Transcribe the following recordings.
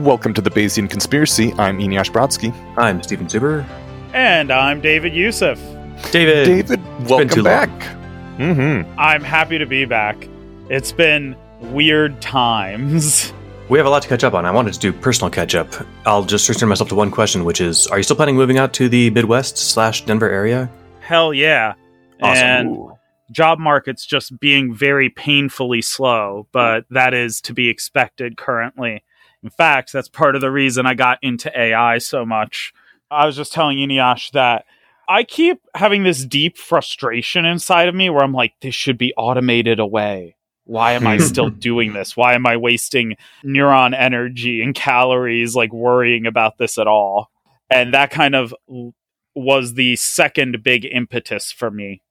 Welcome to the Bayesian Conspiracy. I'm Eneasz Brodsky. I'm Steven Zuber. And I'm David Youssef. David. David, welcome too back. long. Mm-hmm. I'm happy to be back. It's been weird times. We have a lot to catch up on. I wanted to do personal catch up. I'll just restrict myself to one question, which is Are you still planning moving out to the Midwest slash Denver area? Hell yeah. Awesome. And job market's just being very painfully slow, but that is to be expected currently. In fact, that's part of the reason I got into AI so much. I was just telling Eneasz that I keep having this deep frustration inside of me where I'm like, this should be automated away. Why am I still doing this? Why am I wasting neuron energy and calories like worrying about this at all? And that kind of was the second big impetus for me.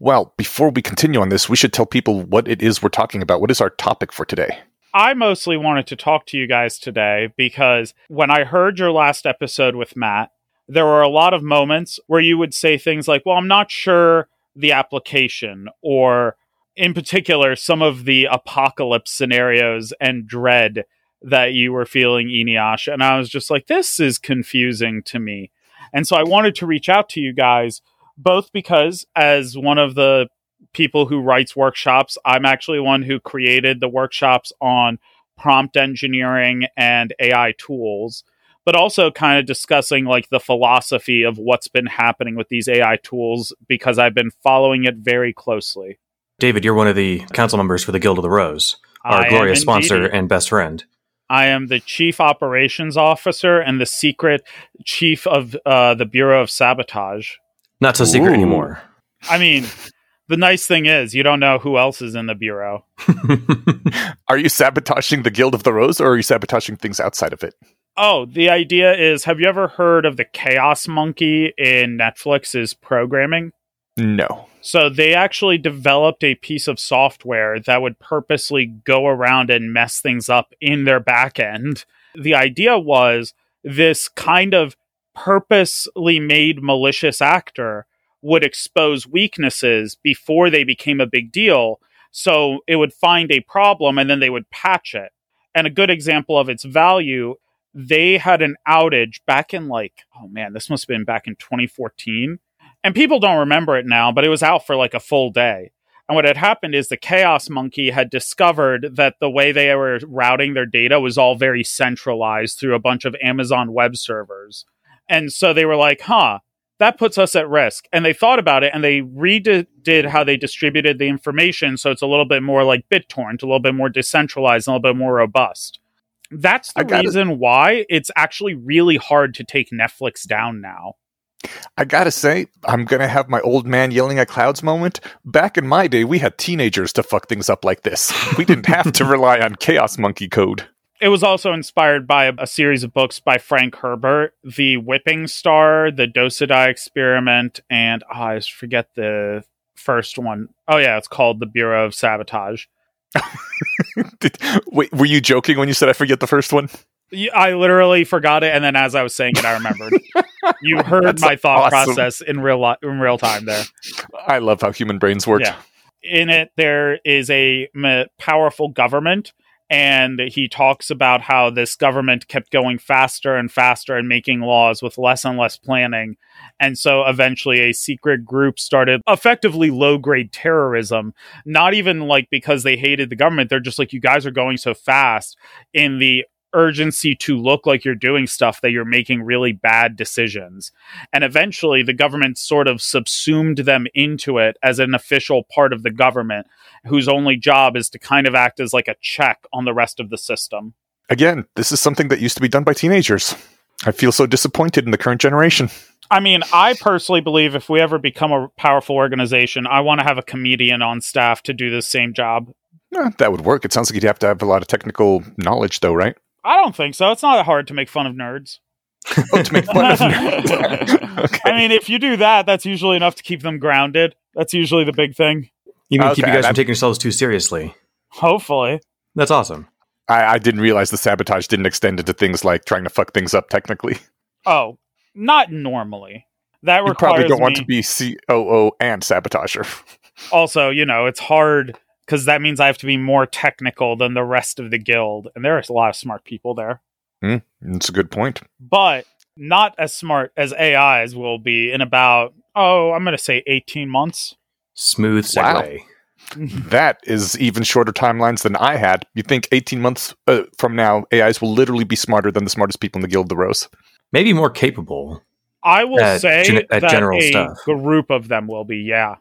Well, before we continue on this, we should tell people what it is we're talking about. What is our topic for today? I mostly wanted to talk to you guys today because when I heard your last episode with Matt, there were a lot of moments where you would say things like, Well, I'm not sure the application, or in particular, some of the apocalypse scenarios and dread that you were feeling, Eneasz. And I was just like, This is confusing to me. And so I wanted to reach out to you guys, both because as one of the people who writes workshops. I'm actually one who created the workshops on prompt engineering and AI tools, but also kind of discussing like the philosophy of what's been happening with these AI tools because I've been following it very closely. David, you're one of the council members for the Guild of the Rose, our I glorious sponsor and best friend. I am the chief operations officer and the secret chief of uh, the Bureau of Sabotage. Not so secret Ooh. anymore. I mean, the nice thing is you don't know who else is in the bureau. Are you sabotaging the Guild of the Rose or are you sabotaging things outside of it? Oh, the idea is have you ever heard of the Chaos Monkey in Netflix's programming? No. So they actually developed a piece of software that would purposely go around and mess things up in their back end. The idea was this kind of purposely made malicious actor would expose weaknesses before they became a big deal. So it would find a problem and then they would patch it. And a good example of its value, they had an outage back in like, oh man, this must have been back in 2014 and people don't remember it now, but it was out for like a full day. And what had happened is the Chaos Monkey had discovered that the way they were routing their data was all very centralized through a bunch of Amazon web servers. And so they were like, huh, that puts us at risk. And they thought about it and they redid how they distributed the information so it's a little bit more like BitTorrent, a little bit more decentralized, and a little bit more robust. That's the reason why it's actually really hard to take Netflix down now. I gotta say, I'm gonna have my old man yelling at clouds moment. Back in my day, we had teenagers to fuck things up like this. We didn't have to rely on Chaos Monkey code. It was also inspired by a, a series of books by Frank Herbert, The Whipping Star, The Dosadi Experiment, and oh, I forget the first one. Oh yeah, it's called The Bureau of Sabotage. Did, wait, were you joking when you said I forget the first one? I literally forgot it, and then as I was saying it, I remembered. you heard That's my thought awesome. process in real li- in real time there. I love how human brains work. Yeah. in it there is a m- powerful government and he talks about how this government kept going faster and faster and making laws with less and less planning. And so eventually a secret group started effectively low grade terrorism not even like because they hated the government. They're just like you guys are going so fast. In the urgency to look like you're doing stuff that you're making really bad decisions and eventually the government sort of subsumed them into it as an official part of the government whose only job is to kind of act as like a check on the rest of the system. Again, this is something that used to be done by teenagers. I feel so disappointed in the current generation. I mean, I personally believe if we ever become a powerful organization, I want to have a comedian on staff to do the same job. Eh, that would work. It sounds like you'd have to have a lot of technical knowledge, though, right? I don't think so. It's not hard to make fun of nerds. Oh, to make fun of nerds. okay. I mean, if you do that, that's usually enough to keep them grounded. That's usually the big thing. Even keep Okay, you guys that- from taking yourselves too seriously. Hopefully. That's awesome. I, I didn't realize the sabotage didn't extend into things like trying to fuck things up technically. Oh, not normally. That You requires probably don't want to be COO and sabotager. also, you know, it's hard because that means I have to be more technical than the rest of the guild, and there's a lot of smart people there. That's a good point. but not as smart as AIs will be in about, oh, I'm going to say 18 months. Smooth Wow. segue. That is even shorter timelines than I had. You think 18 months uh, from now, AIs will literally be smarter than the smartest people in the Guild of the Rose? Maybe more capable. I will At say gen- at that general a stuff. group of them will be, yeah.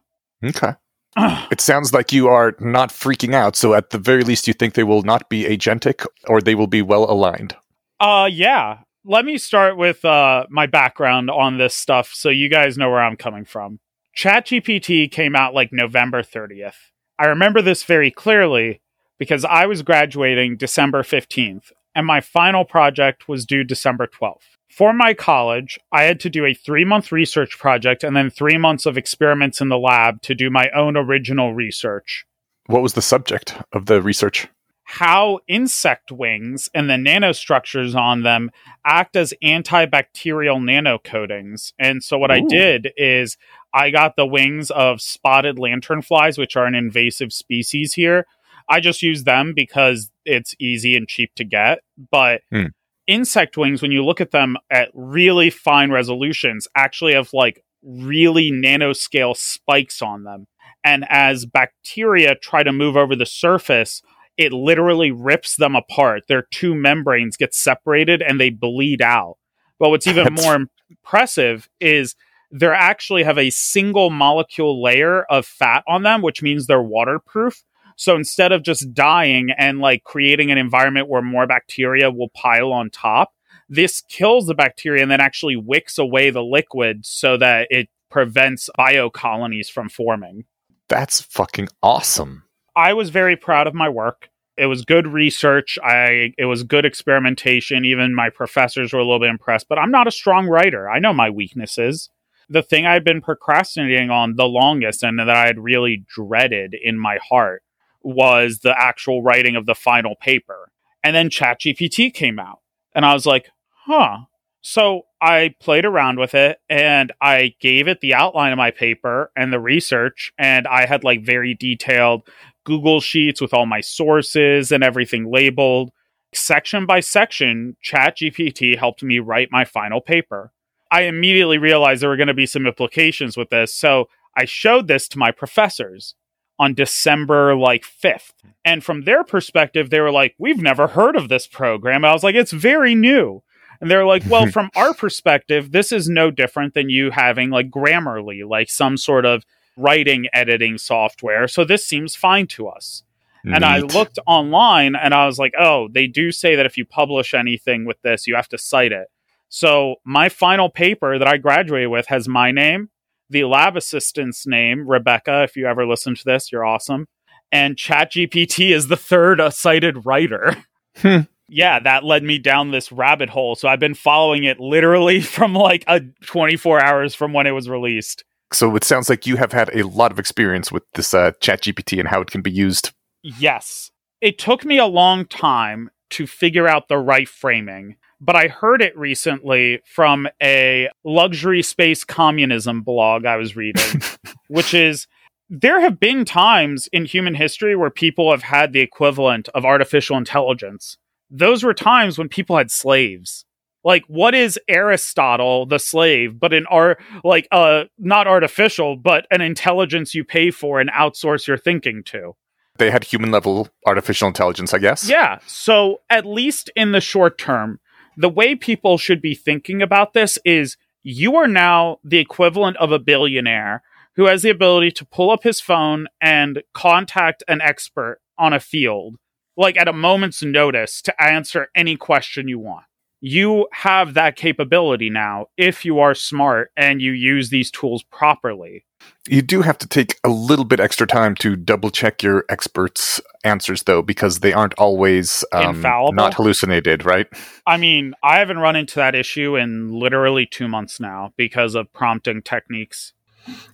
Okay. It sounds like you are not freaking out, so at the very least, you think they will not be agentic or they will be well aligned. Uh yeah. Let me start with uh my background on this stuff so you guys know where I'm coming from. ChatGPT came out like November 30th. I remember this very clearly because I was graduating December 15th and my final project was due December 12th. For my college, I had to do a 3-month research project and then 3 months of experiments in the lab to do my own original research. What was the subject of the research? how insect wings and the nanostructures on them act as antibacterial nanocoatings. And so what I did is I got the wings of spotted lanternflies, which are an invasive species here. I just use them because it's easy and cheap to get. But Hmm. Insect wings, when you look at them at really fine resolutions, actually have like really nanoscale spikes on them. And as bacteria try to move over the surface, it literally rips them apart. Their two membranes get separated and they bleed out. But what's even more impressive is they actually have a single molecule layer of fat on them, which means they're waterproof. So instead of just dying and like creating an environment where more bacteria will pile on top, this kills the bacteria and then actually wicks away the liquid so that it prevents biocolonies from forming. That's fucking awesome. I was very proud of my work. It was good research. I it was good experimentation. Even my professors were a little bit impressed, but I'm not a strong writer. I know my weaknesses. The thing I've been procrastinating on the longest and that I had really dreaded in my heart was the actual writing of the final paper. And then ChatGPT came out. And I was like, huh. So I played around with it and I gave it the outline of my paper and the research. And I had like very detailed Google Sheets with all my sources and everything labeled. Section by section, ChatGPT helped me write my final paper. I immediately realized there were going to be some implications with this. So I showed this to my professors on December like 5th. And from their perspective, they were like, We've never heard of this program. I was like, It's very new. And they're like, Well, from our perspective, this is no different than you having like Grammarly, like some sort of writing editing software. So this seems fine to us. And I looked online and I was like, oh, they do say that if you publish anything with this, you have to cite it. So my final paper that I graduated with has my name, the lab assistant's name, Rebecca. If you ever listen to this, you're awesome. And ChatGPT is the third uh, cited writer. Hmm. Yeah, that led me down this rabbit hole. So I've been following it literally from like a 24 hours from when it was released. So it sounds like you have had a lot of experience with this uh, ChatGPT and how it can be used. Yes. It took me a long time to figure out the right framing, but I heard it recently from a luxury space communism blog I was reading, which is there have been times in human history where people have had the equivalent of artificial intelligence. Those were times when people had slaves. Like, what is Aristotle, the slave, but an art, like, uh, not artificial, but an intelligence you pay for and outsource your thinking to? They had human level artificial intelligence, I guess. Yeah. So, at least in the short term, the way people should be thinking about this is you are now the equivalent of a billionaire who has the ability to pull up his phone and contact an expert on a field, like at a moment's notice, to answer any question you want. You have that capability now if you are smart and you use these tools properly. You do have to take a little bit extra time to double check your experts' answers, though, because they aren't always um, Infallible? not hallucinated, right? I mean, I haven't run into that issue in literally two months now because of prompting techniques.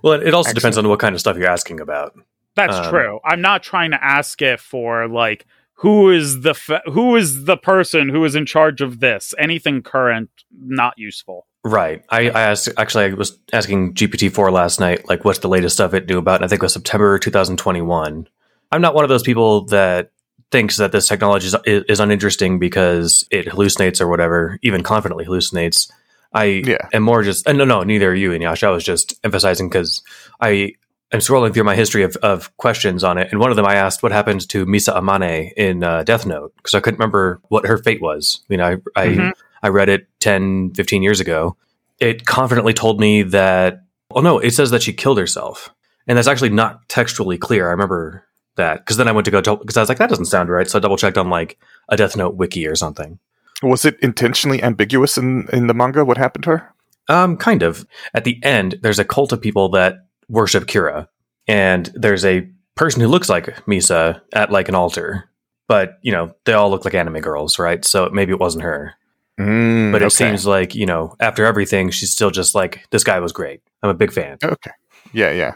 Well, it also depends on what kind of stuff you're asking about. That's Um, true. I'm not trying to ask it for like who is the f- who is the person who is in charge of this. Anything current, not useful. Right. I, I asked, actually, I was asking GPT-4 last night, like, what's the latest stuff it knew about? And I think it was September 2021. I'm not one of those people that thinks that this technology is, is uninteresting because it hallucinates or whatever, even confidently hallucinates. I Yeah. am more just, and no, no, neither are you, and Eneasz. I was just emphasizing because I am scrolling through my history of, of questions on it. And one of them I asked what happened to Misa Amane in uh, Death Note because I couldn't remember what her fate was. You know, I, I, Mhm. I read it 10, 15 years ago. It confidently told me that, oh no, it says that she killed herself. And that's actually not textually clear. I remember that because then I went to go because I was like, that doesn't sound right. So I double checked on like a Death Note wiki or something. Was it intentionally ambiguous in, in the manga? What happened to her? Um, kind of. At the end, there's a cult of people that worship Kira, and there's a person who looks like Misa at like an altar. But you know, they all look like anime girls, right? So maybe it wasn't her. Mm, But it okay. seems like you know, after everything, she's still just like this guy was great. I'm a big fan. Okay. Yeah, yeah.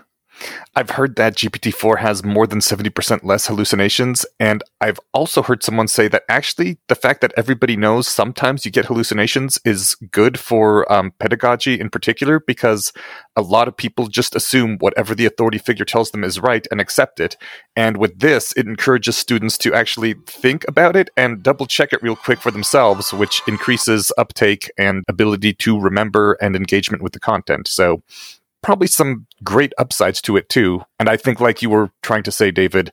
I've heard that GPT-4 has more than 70% less hallucinations, and I've also heard someone say that actually the fact that everybody knows sometimes you get hallucinations is good for um, pedagogy in particular because a lot of people just assume whatever the authority figure tells them is right and accept it. And with this, it encourages students to actually think about it and double check it real quick for themselves, which increases uptake and ability to remember and engagement with the content. So probably some great upsides to it too. And I think, like you were trying to say, David,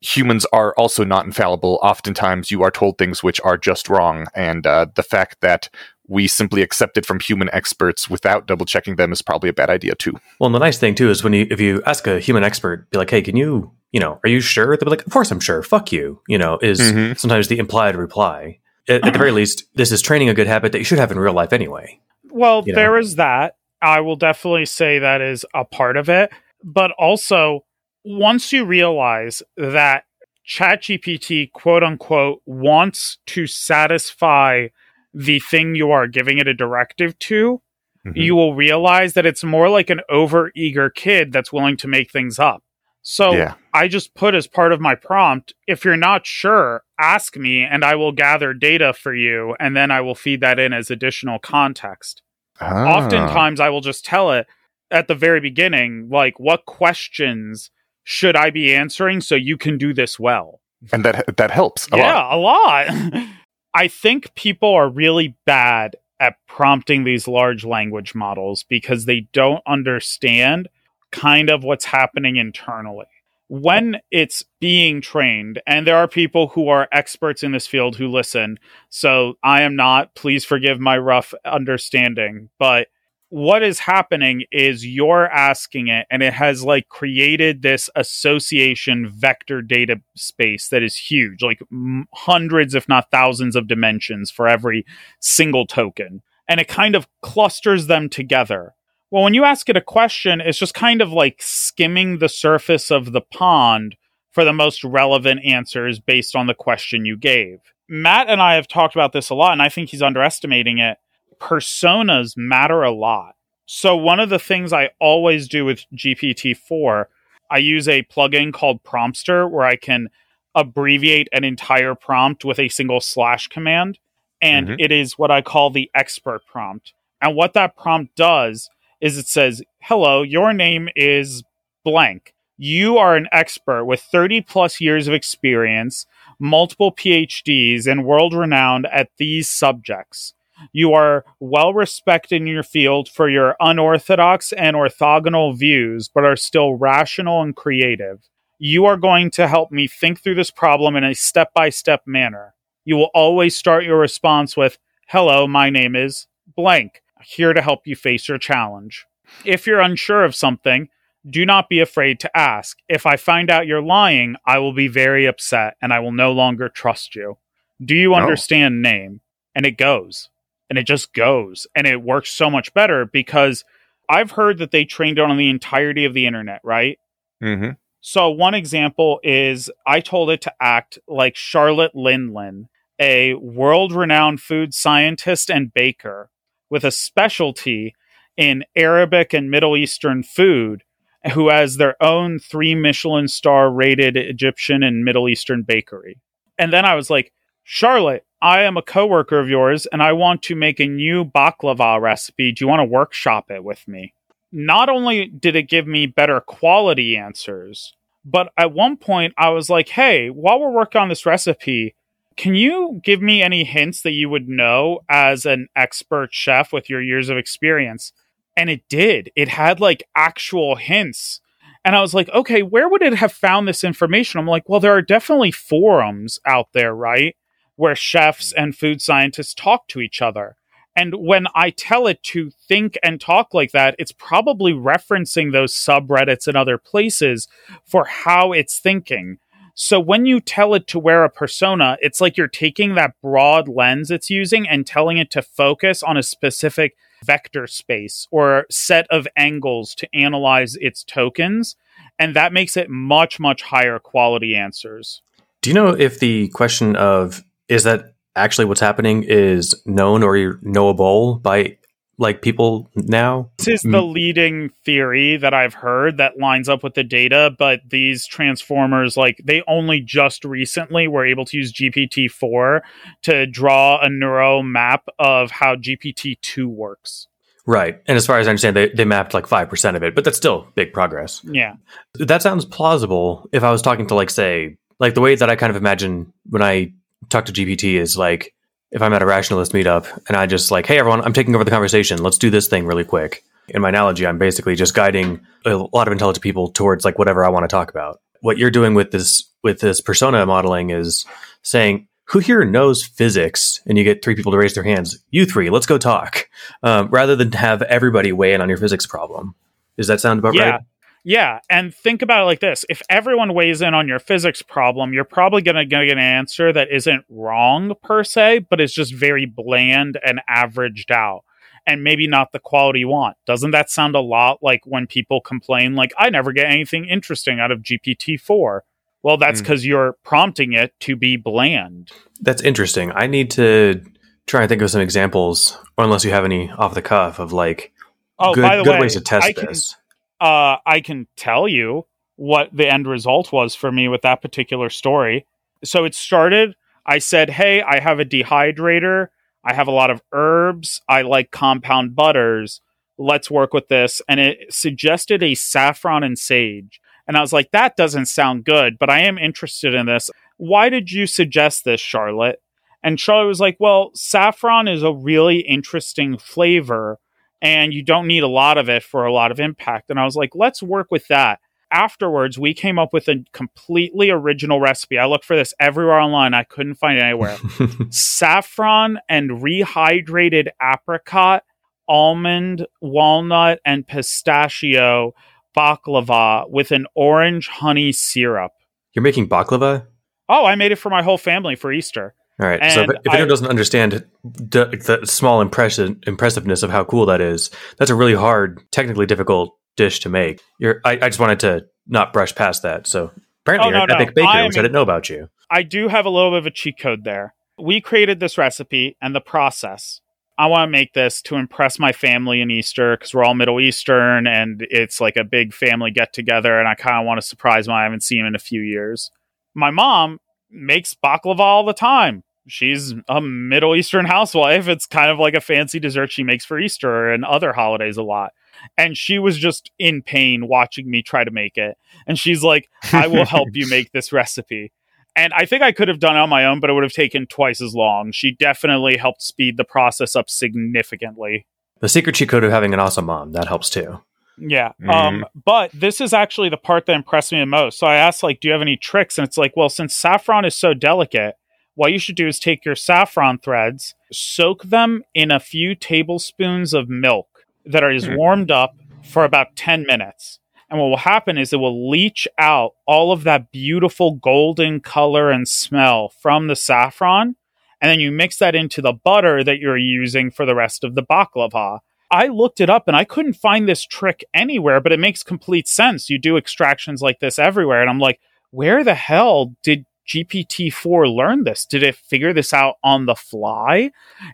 humans are also not infallible. Oftentimes, you are told things which are just wrong. And uh, the fact that we simply accept it from human experts without double checking them is probably a bad idea too. Well, and the nice thing too is when you if you ask a human expert, be like, "Hey, can you, you know, are you sure?" They'll be like, "Of course, I'm sure. Fuck you." You know, is Mhm. sometimes the implied reply. At, at the very least, this is training a good habit that you should have in real life anyway. Well, You know? there is that. I will definitely say that is a part of it. But also, once you realize that ChatGPT, quote unquote, wants to satisfy the thing you are giving it a directive to, Mhm. you will realize that it's more like an overeager kid that's willing to make things up. So Yeah. I just put as part of my prompt if you're not sure, ask me and I will gather data for you and then I will feed that in as additional context Ah. oftentimes I will just tell it at the very beginning, like, what questions should I be answering so you can do this well? and that that helps a yeah, lot. a lot. I think people are really bad at prompting these large language models because they don't understand kind of what's happening internally. When it's being trained, and there are people who are experts in this field who listen, so I am not, please forgive my rough understanding, but what is happening is you're asking it and it has like created this association vector data space that is huge like m- hundreds if not thousands of dimensions for every single token. And it kind of clusters them together well when you ask it a question it's just kind of like skimming the surface of the pond for the most relevant answers based on the question you gave matt and i have talked about this a lot and i think he's underestimating it personas matter a lot. So, one of the things I always do with GPT 4, I use a plugin called Promptster where I can abbreviate an entire prompt with a single slash command. And Mhm. it is what I call the expert prompt. And what that prompt does is it says, Hello, your name is blank. You are an expert with 30 plus years of experience, multiple PhDs, and world renowned at these subjects. You are well respected in your field for your unorthodox and orthogonal views, but are still rational and creative. You are going to help me think through this problem in a step by step manner. You will always start your response with, Hello, my name is blank, here to help you face your challenge. If you're unsure of something, do not be afraid to ask. If I find out you're lying, I will be very upset and I will no longer trust you. Do you Oh. understand name? And it goes and it just goes and it works so much better because I've heard that they trained it on the entirety of the internet, right? hmm So one example is I told it to act like Charlotte Lindland, a world-renowned food scientist and baker with a specialty in Arabic and Middle Eastern food who has their own 3 Michelin star rated Egyptian and Middle Eastern bakery. And then I was like, Charlotte, I am a coworker of yours and I want to make a new baklava recipe. Do you want to workshop it with me? Not only did it give me better quality answers, But at one point, I was like, hey, while we're working on this recipe, can you give me any hints that you would know as an expert chef with your years of experience? And it did. It had like actual hints. And I was like, okay, where would it have found this information? I'm like, well, there are definitely forums out there, right? Where chefs mm. and food scientists talk to each other. And when I tell it to think and talk like that, it's probably referencing those subreddits and other places for how it's thinking. So when you tell it to wear a persona, it's like you're taking that broad lens it's using and telling it to focus on a specific vector space or set of angles to analyze its tokens. And that makes it much, much higher quality answers. Do you know if the question of is that actually what's happening is known or knowable by like people now. This is mm. the leading theory that I've heard that lines up with the data, but these transformers, like they only just recently were able to use GPT 4 to draw a neural map of how GPT 2 works. Right. And as far as I understand, they, they mapped like 5% of it, but that's still big progress. Yeah. That sounds plausible if I was talking to, like, say, like the way that I kind of imagine when I talk to GPT is like if I'm at a rationalist meetup and I just like, hey everyone, I'm taking over the conversation. Let's do this thing really quick. In my analogy, I'm basically just guiding a lot of intelligent people towards like whatever I want to talk about. What you're doing with this with this persona modeling is saying, who here knows physics? And you get three people to raise their hands. You three, let's go talk. Um, rather than have everybody weigh in on your physics problem. Does that sound about yeah. right? Yeah, and think about it like this: if everyone weighs in on your physics problem, you're probably going to get an answer that isn't wrong per se, but is just very bland and averaged out, and maybe not the quality you want. Doesn't that sound a lot like when people complain, like "I never get anything interesting out of GPT four? Well, that's because mm. you're prompting it to be bland. That's interesting. I need to try and think of some examples, or unless you have any off the cuff of like oh, good, by the good way, ways to test I this. Can, uh, I can tell you what the end result was for me with that particular story. So it started, I said, Hey, I have a dehydrator. I have a lot of herbs. I like compound butters. Let's work with this. And it suggested a saffron and sage. And I was like, that doesn't sound good, but I am interested in this. Why did you suggest this, Charlotte? And Charlotte was like, well, saffron is a really interesting flavor and you don't need a lot of it for a lot of impact. And I was like, let's work with that. Afterwards, we came up with a completely original recipe. I looked for this everywhere online. I couldn't find it anywhere. Saffron and rehydrated apricot, almond, walnut, and pistachio baklava with an orange honey syrup. You're making baklava? Oh, I made it for my whole family for Easter. All right. And so if, if anyone doesn't understand the, the small impression impressiveness of how cool that is, that's a really hard, technically difficult dish to make. You're, I, I just wanted to not brush past that. So apparently, oh, no, you're an epic no. baker, which I didn't know about you. I do have a little bit of a cheat code there. We created this recipe and the process. I want to make this to impress my family in Easter because we're all Middle Eastern and it's like a big family get together. And I kind of want to surprise them. I haven't seen them in a few years. My mom makes baklava all the time she's a Middle Eastern housewife. It's kind of like a fancy dessert she makes for Easter and other holidays a lot. And she was just in pain watching me try to make it. And she's like, I will help you make this recipe. And I think I could have done it on my own, but it would have taken twice as long. She definitely helped speed the process up significantly. The secret cheat code of having an awesome mom, that helps too. Yeah. Mm. Um, but this is actually the part that impressed me the most. So I asked, like, do you have any tricks? And it's like, well, since saffron is so delicate, what you should do is take your saffron threads, soak them in a few tablespoons of milk that is mm. warmed up for about 10 minutes. And what will happen is it will leach out all of that beautiful golden color and smell from the saffron. And then you mix that into the butter that you're using for the rest of the baklava. I looked it up and I couldn't find this trick anywhere, but it makes complete sense. You do extractions like this everywhere. And I'm like, where the hell did GPT 4 learn this? Did it figure this out on the fly?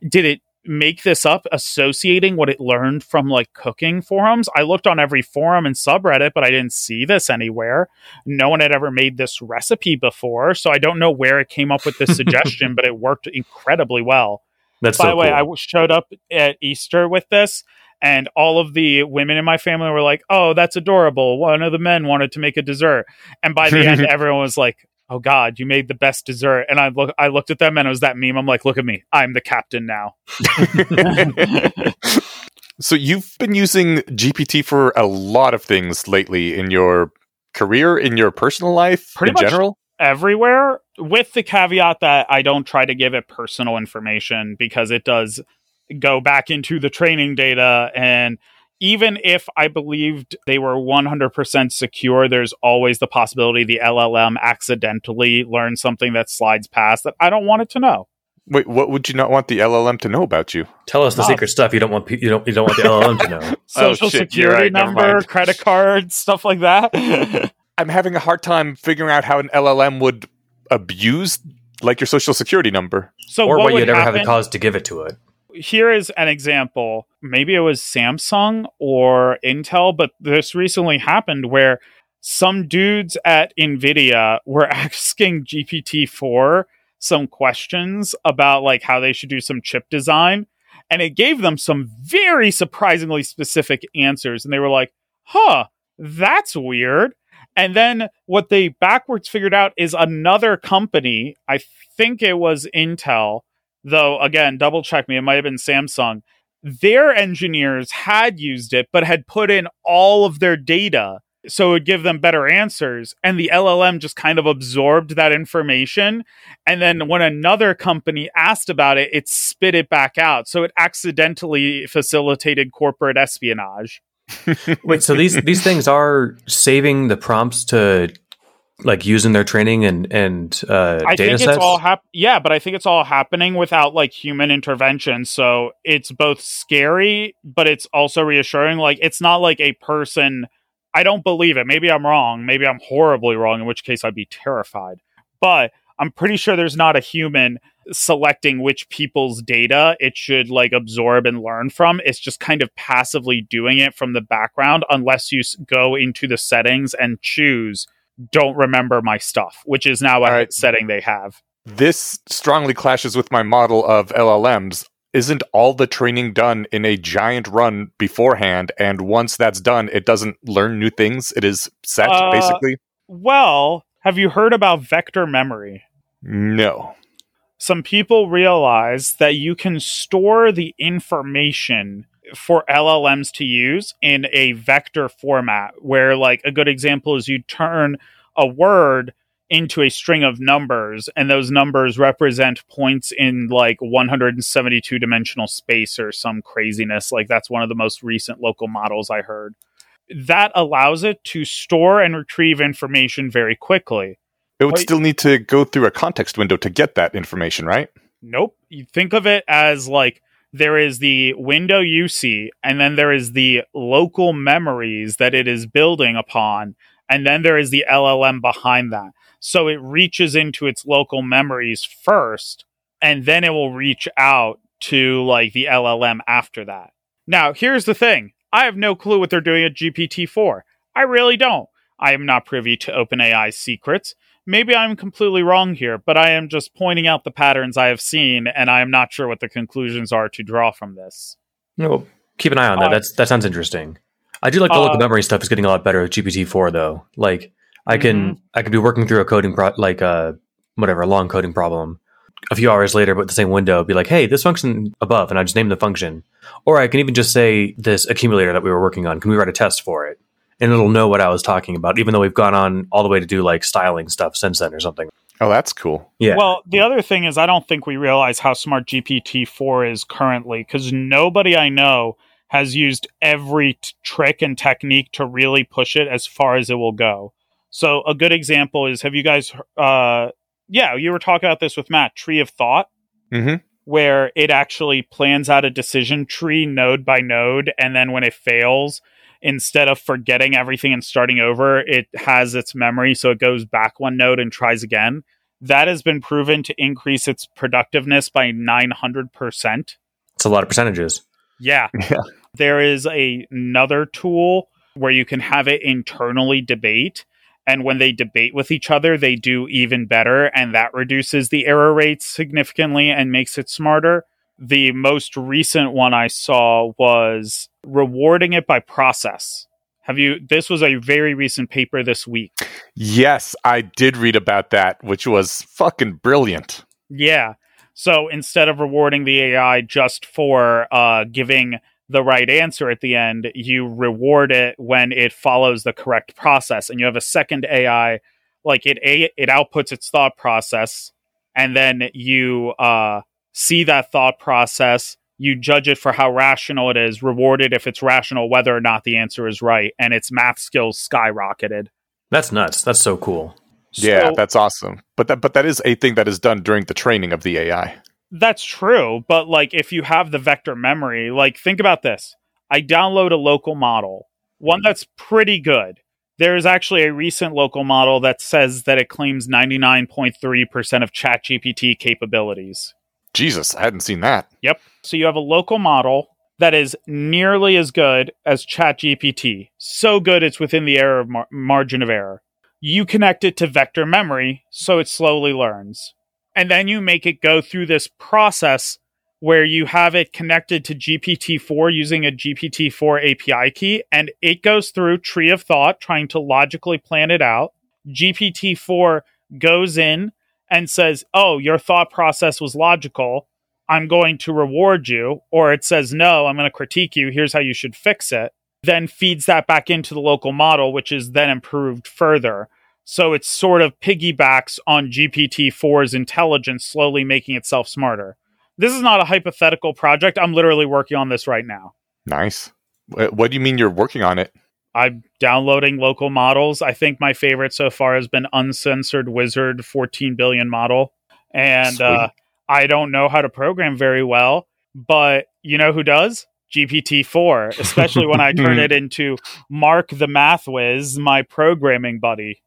Did it make this up associating what it learned from like cooking forums? I looked on every forum and subreddit, but I didn't see this anywhere. No one had ever made this recipe before. So I don't know where it came up with this suggestion, but it worked incredibly well. That's By so the way, cool. I showed up at Easter with this, And all of the women in my family were like, "Oh, that's adorable." One of the men wanted to make a dessert, and by the end, everyone was like, "Oh God, you made the best dessert." And I look, I looked at them, and it was that meme. I'm like, "Look at me, I'm the captain now." so you've been using GPT for a lot of things lately in your career, in your personal life, Pretty in much general. everywhere with the caveat that I don't try to give it personal information because it does go back into the training data and even if I believed they were 100% secure, there's always the possibility the LLM accidentally learned something that slides past that I don't want it to know. Wait, what would you not want the LLM to know about you? Tell us the Oh. secret stuff you don't want. pe- You don't. You don't want the LLM to know. Oh, Social shit, security right, number, credit card, stuff like that. I'm having a hard time figuring out how an LLM would abuse like your social security number. so or what, what you'd ever have happen- the cause to give it to it. Here is an example. Maybe it was Samsung or Intel, but this recently happened where some dudes at Nvidia were asking GPT-4 some questions about like how they should do some chip design and it gave them some very surprisingly specific answers and they were like, "Huh, that's weird." And then what they backwards figured out is another company, I think it was Intel, though again double check me it might have been samsung their engineers had used it but had put in all of their data so it would give them better answers and the llm just kind of absorbed that information and then when another company asked about it it spit it back out so it accidentally facilitated corporate espionage. Wait, so these these things are saving the prompts to like using their training and and uh, I data think sets. it's all hap- yeah, but I think it's all happening without like human intervention. So it's both scary, but it's also reassuring. Like it's not like a person. I don't believe it. Maybe I'm wrong. Maybe I'm horribly wrong. In which case, I'd be terrified. But I'm pretty sure there's not a human selecting which people's data it should like absorb and learn from. It's just kind of passively doing it from the background, unless you go into the settings and choose don't remember my stuff, which is now a right. setting they have. This strongly clashes with my model of LLMs. Isn't all the training done in a giant run beforehand? And once that's done, it doesn't learn new things. It is set, Uh, basically? Well, have you heard about vector memory? No. Some people realize that you can store the information for LLMs to use in a vector format, where, like, a good example is you turn a word into a string of numbers, and those numbers represent points in like 172 dimensional space or some craziness. Like, that's one of the most recent local models I heard. That allows it to store and retrieve information very quickly. It would Wait. still need to go through a context window to get that information, right? Nope. You think of it as like there is the window you see, and then there is the local memories that it is building upon, and then there is the LLM behind that. So it reaches into its local memories first, and then it will reach out to like the LLM after that. Now, here's the thing I have no clue what they're doing at GPT 4. I really don't. I am not privy to OpenAI's secrets. Maybe I'm completely wrong here, but I am just pointing out the patterns I have seen, and I am not sure what the conclusions are to draw from this. No, well, keep an eye on that. Uh, That's that sounds interesting. I do like the local uh, memory stuff is getting a lot better with GPT four though. Like I can I could be working through a coding pro- like uh whatever a long coding problem. A few hours later, but the same window, be like, "Hey, this function above," and I just name the function. Or I can even just say this accumulator that we were working on. Can we write a test for it? And it'll know what I was talking about, even though we've gone on all the way to do like styling stuff since then or something. Oh, that's cool. Yeah. Well, the other thing is, I don't think we realize how smart GPT 4 is currently because nobody I know has used every t- trick and technique to really push it as far as it will go. So, a good example is have you guys, uh, yeah, you were talking about this with Matt, Tree of Thought, Mhm. where it actually plans out a decision tree node by node. And then when it fails, instead of forgetting everything and starting over, it has its memory. So it goes back one node and tries again. That has been proven to increase its productiveness by 900%. it's a lot of percentages. Yeah. Yeah. There is a, another tool where you can have it internally debate. And when they debate with each other, they do even better. And that reduces the error rates significantly and makes it smarter. The most recent one I saw was rewarding it by process. Have you? This was a very recent paper this week. Yes, I did read about that, which was fucking brilliant. Yeah. So instead of rewarding the AI just for uh, giving the right answer at the end, you reward it when it follows the correct process, and you have a second AI, like it it outputs its thought process, and then you uh, see that thought process. You judge it for how rational it is, reward it if it's rational, whether or not the answer is right, and its math skills skyrocketed. That's nuts. That's so cool. yeah, So- that's awesome. But that but that is a thing that is done during the training of the AI. That's true, but like if you have the vector memory, like think about this. I download a local model, one mm-hmm. that's pretty good. There is actually a recent local model that says that it claims 99.3% of ChatGPT capabilities. Jesus, I hadn't seen that. Yep. So you have a local model that is nearly as good as ChatGPT. So good it's within the error mar- margin of error. You connect it to vector memory so it slowly learns. And then you make it go through this process where you have it connected to GPT-4 using a GPT-4 API key and it goes through tree of thought trying to logically plan it out. GPT-4 goes in and says, "Oh, your thought process was logical. I'm going to reward you, or it says, no, I'm going to critique you. Here's how you should fix it. Then feeds that back into the local model, which is then improved further. So it sort of piggybacks on GPT 4's intelligence, slowly making itself smarter. This is not a hypothetical project. I'm literally working on this right now. Nice. What do you mean you're working on it? I'm downloading local models. I think my favorite so far has been Uncensored Wizard 14 billion model. And uh, I don't know how to program very well, but you know who does? GPT 4, especially when I turn it into Mark the Math Whiz, my programming buddy.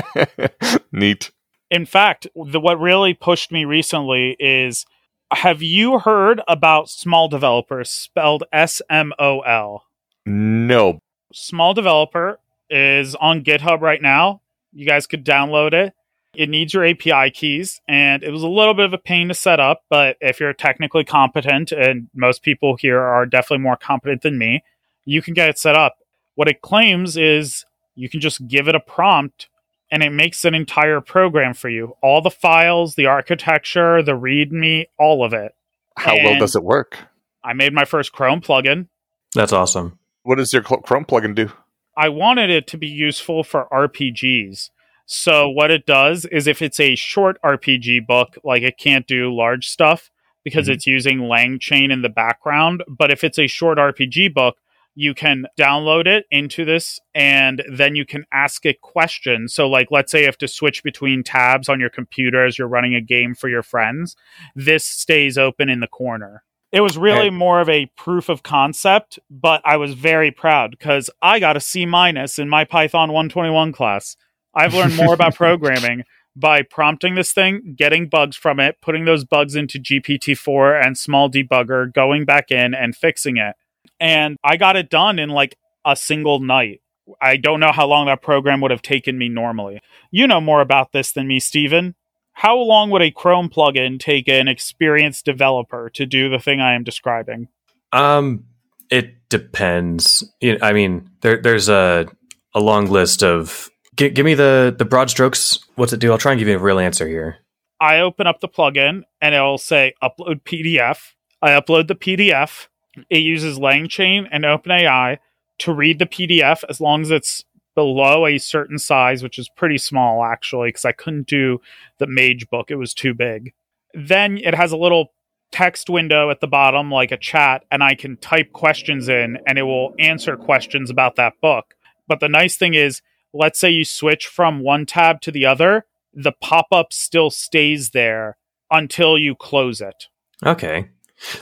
Neat. In fact, the, what really pushed me recently is have you heard about small developers spelled S M O L? No. Small developer is on GitHub right now. You guys could download it. It needs your API keys, and it was a little bit of a pain to set up. But if you're technically competent, and most people here are definitely more competent than me, you can get it set up. What it claims is you can just give it a prompt and it makes an entire program for you. All the files, the architecture, the README, all of it. How well does it work? I made my first Chrome plugin. That's awesome. What does your Chrome plugin do? I wanted it to be useful for RPGs. So what it does is if it's a short RPG book, like it can't do large stuff because Mhm. it's using LangChain in the background, but if it's a short RPG book, you can download it into this and then you can ask it questions. So like let's say you have to switch between tabs on your computer as you're running a game for your friends, this stays open in the corner. It was really more of a proof of concept, but I was very proud because I got a C minus in my Python 121 class. I've learned more about programming by prompting this thing, getting bugs from it, putting those bugs into GPT-4 and small debugger, going back in and fixing it. And I got it done in like a single night. I don't know how long that program would have taken me normally. You know more about this than me, Steven. How long would a Chrome plugin take an experienced developer to do the thing I am describing? Um, it depends. You I mean, there, there's a a long list of. G- give me the the broad strokes. What's it do? I'll try and give you a real answer here. I open up the plugin and it'll say upload PDF. I upload the PDF. It uses LangChain and OpenAI to read the PDF as long as it's below a certain size, which is pretty small actually, because I couldn't do the Mage book. It was too big. Then it has a little text window at the bottom, like a chat, and I can type questions in and it will answer questions about that book. But the nice thing is, let's say you switch from one tab to the other, the pop up still stays there until you close it. Okay.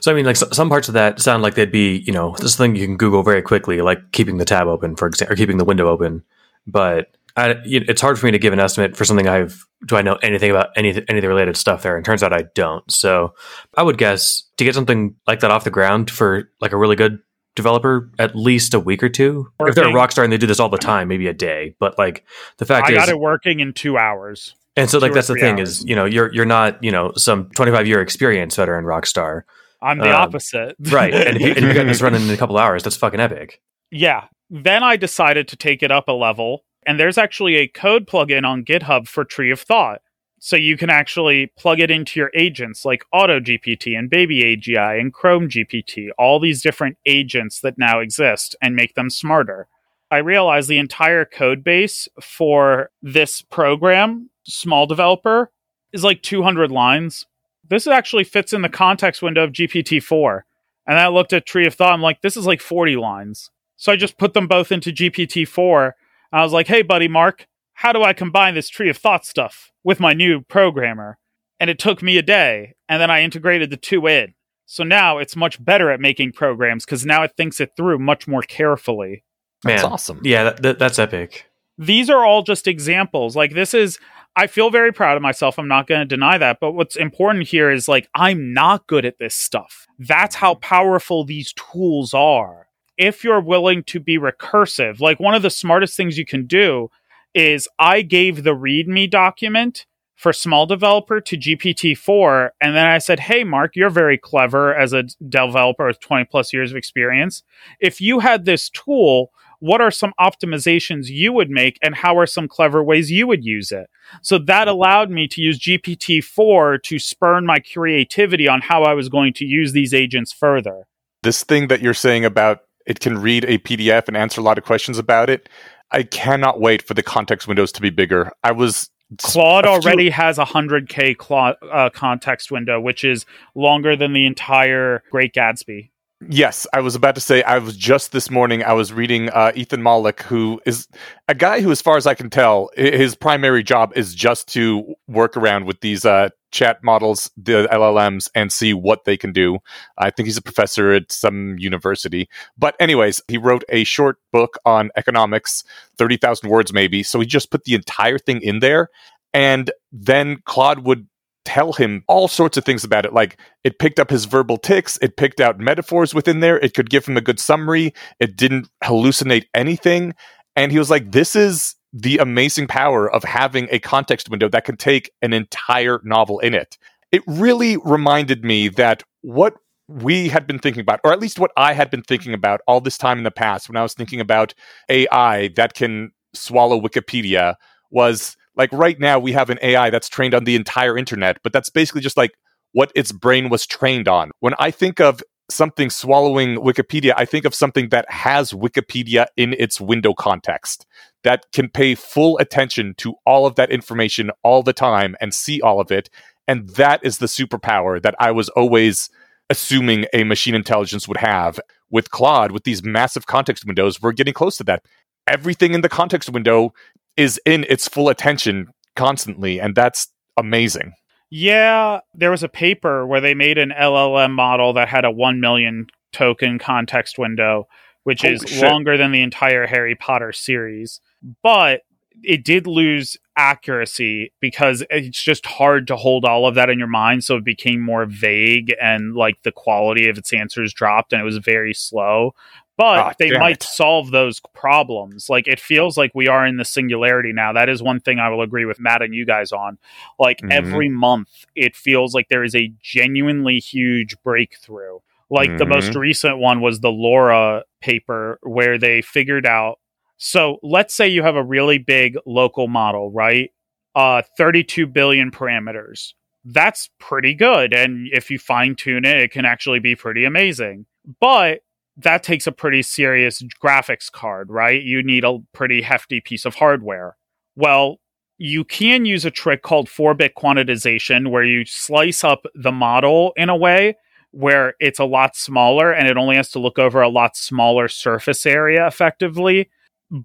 So I mean, like some parts of that sound like they'd be, you know, this thing you can Google very quickly, like keeping the tab open, for example, or keeping the window open. But I, you it's hard for me to give an estimate for something I've. Do I know anything about any any of the related stuff there? And turns out I don't. So I would guess to get something like that off the ground for like a really good developer, at least a week or two. If they're a Working. rock star and they do this all the time, maybe a day. But like the fact I is, I got it working in two hours. And so, like, that's the thing hours. is, you know, you're you're not, you know, some 25 year experience veteran rock star, I'm the Um, opposite. right? And, you, and you're getting this running in a couple hours. That's fucking epic. Yeah. Then I decided to take it up a level, and there's actually a code plugin on GitHub for Tree of Thought. So you can actually plug it into your agents like AutoGPT and Baby AGI and Chrome GPT, all these different agents that now exist and make them smarter. I realized the entire code base for this program, smol developer, is like 200 lines. This actually fits in the context window of GPT 4. And I looked at Tree of Thought, I'm like, this is like 40 lines. So I just put them both into GPT 4. I was like, hey, buddy, Mark, how do I combine this Tree of Thought stuff with my new programmer? And it took me a day. And then I integrated the two in. So now it's much better at making programs because now it thinks it through much more carefully. Man. That's Man. awesome. Yeah, that, that, that's epic. These are all just examples. Like, this is, I feel very proud of myself. I'm not going to deny that. But what's important here is like, I'm not good at this stuff. That's how powerful these tools are. If you're willing to be recursive, like one of the smartest things you can do is I gave the README document for smol developer to GPT-4 and then I said, "Hey Mark, you're very clever as a developer with 20 plus years of experience. If you had this tool, what are some optimizations you would make and how are some clever ways you would use it?" So that allowed me to use GPT-4 to spurn my creativity on how I was going to use these agents further. This thing that you're saying about it can read a PDF and answer a lot of questions about it. I cannot wait for the context windows to be bigger. I was Claude few- already has a 100k Claude, uh, context window, which is longer than the entire Great Gatsby. Yes, I was about to say. I was just this morning. I was reading uh, Ethan Mollick, who is a guy who, as far as I can tell, his primary job is just to work around with these uh, chat models, the LLMs, and see what they can do. I think he's a professor at some university. But, anyways, he wrote a short book on economics, thirty thousand words maybe. So he just put the entire thing in there, and then Claude would tell him all sorts of things about it. Like it picked up his verbal tics, it picked out metaphors within there, it could give him a good summary, it didn't hallucinate anything. And he was like, This is the amazing power of having a context window that can take an entire novel in it. It really reminded me that what we had been thinking about, or at least what I had been thinking about all this time in the past when I was thinking about AI that can swallow Wikipedia, was like right now we have an AI that's trained on the entire internet, but that's basically just like what its brain was trained on. When I think of something swallowing Wikipedia, I think of something that has Wikipedia in its window context that can pay full attention to all of that information all the time and see all of it. And that is the superpower that I was always assuming a machine intelligence would have. With Claude, with these massive context windows, we're getting close to that. Everything in the context window is in its full attention constantly, and that's amazing. Yeah, there was a paper where they made an LLM model that had a 1 million token context window, which Holy is shit. longer than the entire Harry Potter series. But it did lose accuracy because it's just hard to hold all of that in your mind. So it became more vague and like the quality of its answers dropped and it was very slow. But Ah, they might it. solve those problems. Like it feels like we are in the singularity now. That is one thing I will agree with Matt and you guys on. Like Mhm. every month, it feels like there is a genuinely huge breakthrough. Like the most recent one was the LoRA paper where they figured out. So let's say you have a really big local model, right? Uh, 32 billion parameters. That's pretty good. And if you fine tune it, it can actually be pretty amazing. But that takes a pretty serious graphics card, right? You need a pretty hefty piece of hardware. Well, you can use a trick called 4 bit quantization where you slice up the model in a way where it's a lot smaller and it only has to look over a lot smaller surface area effectively.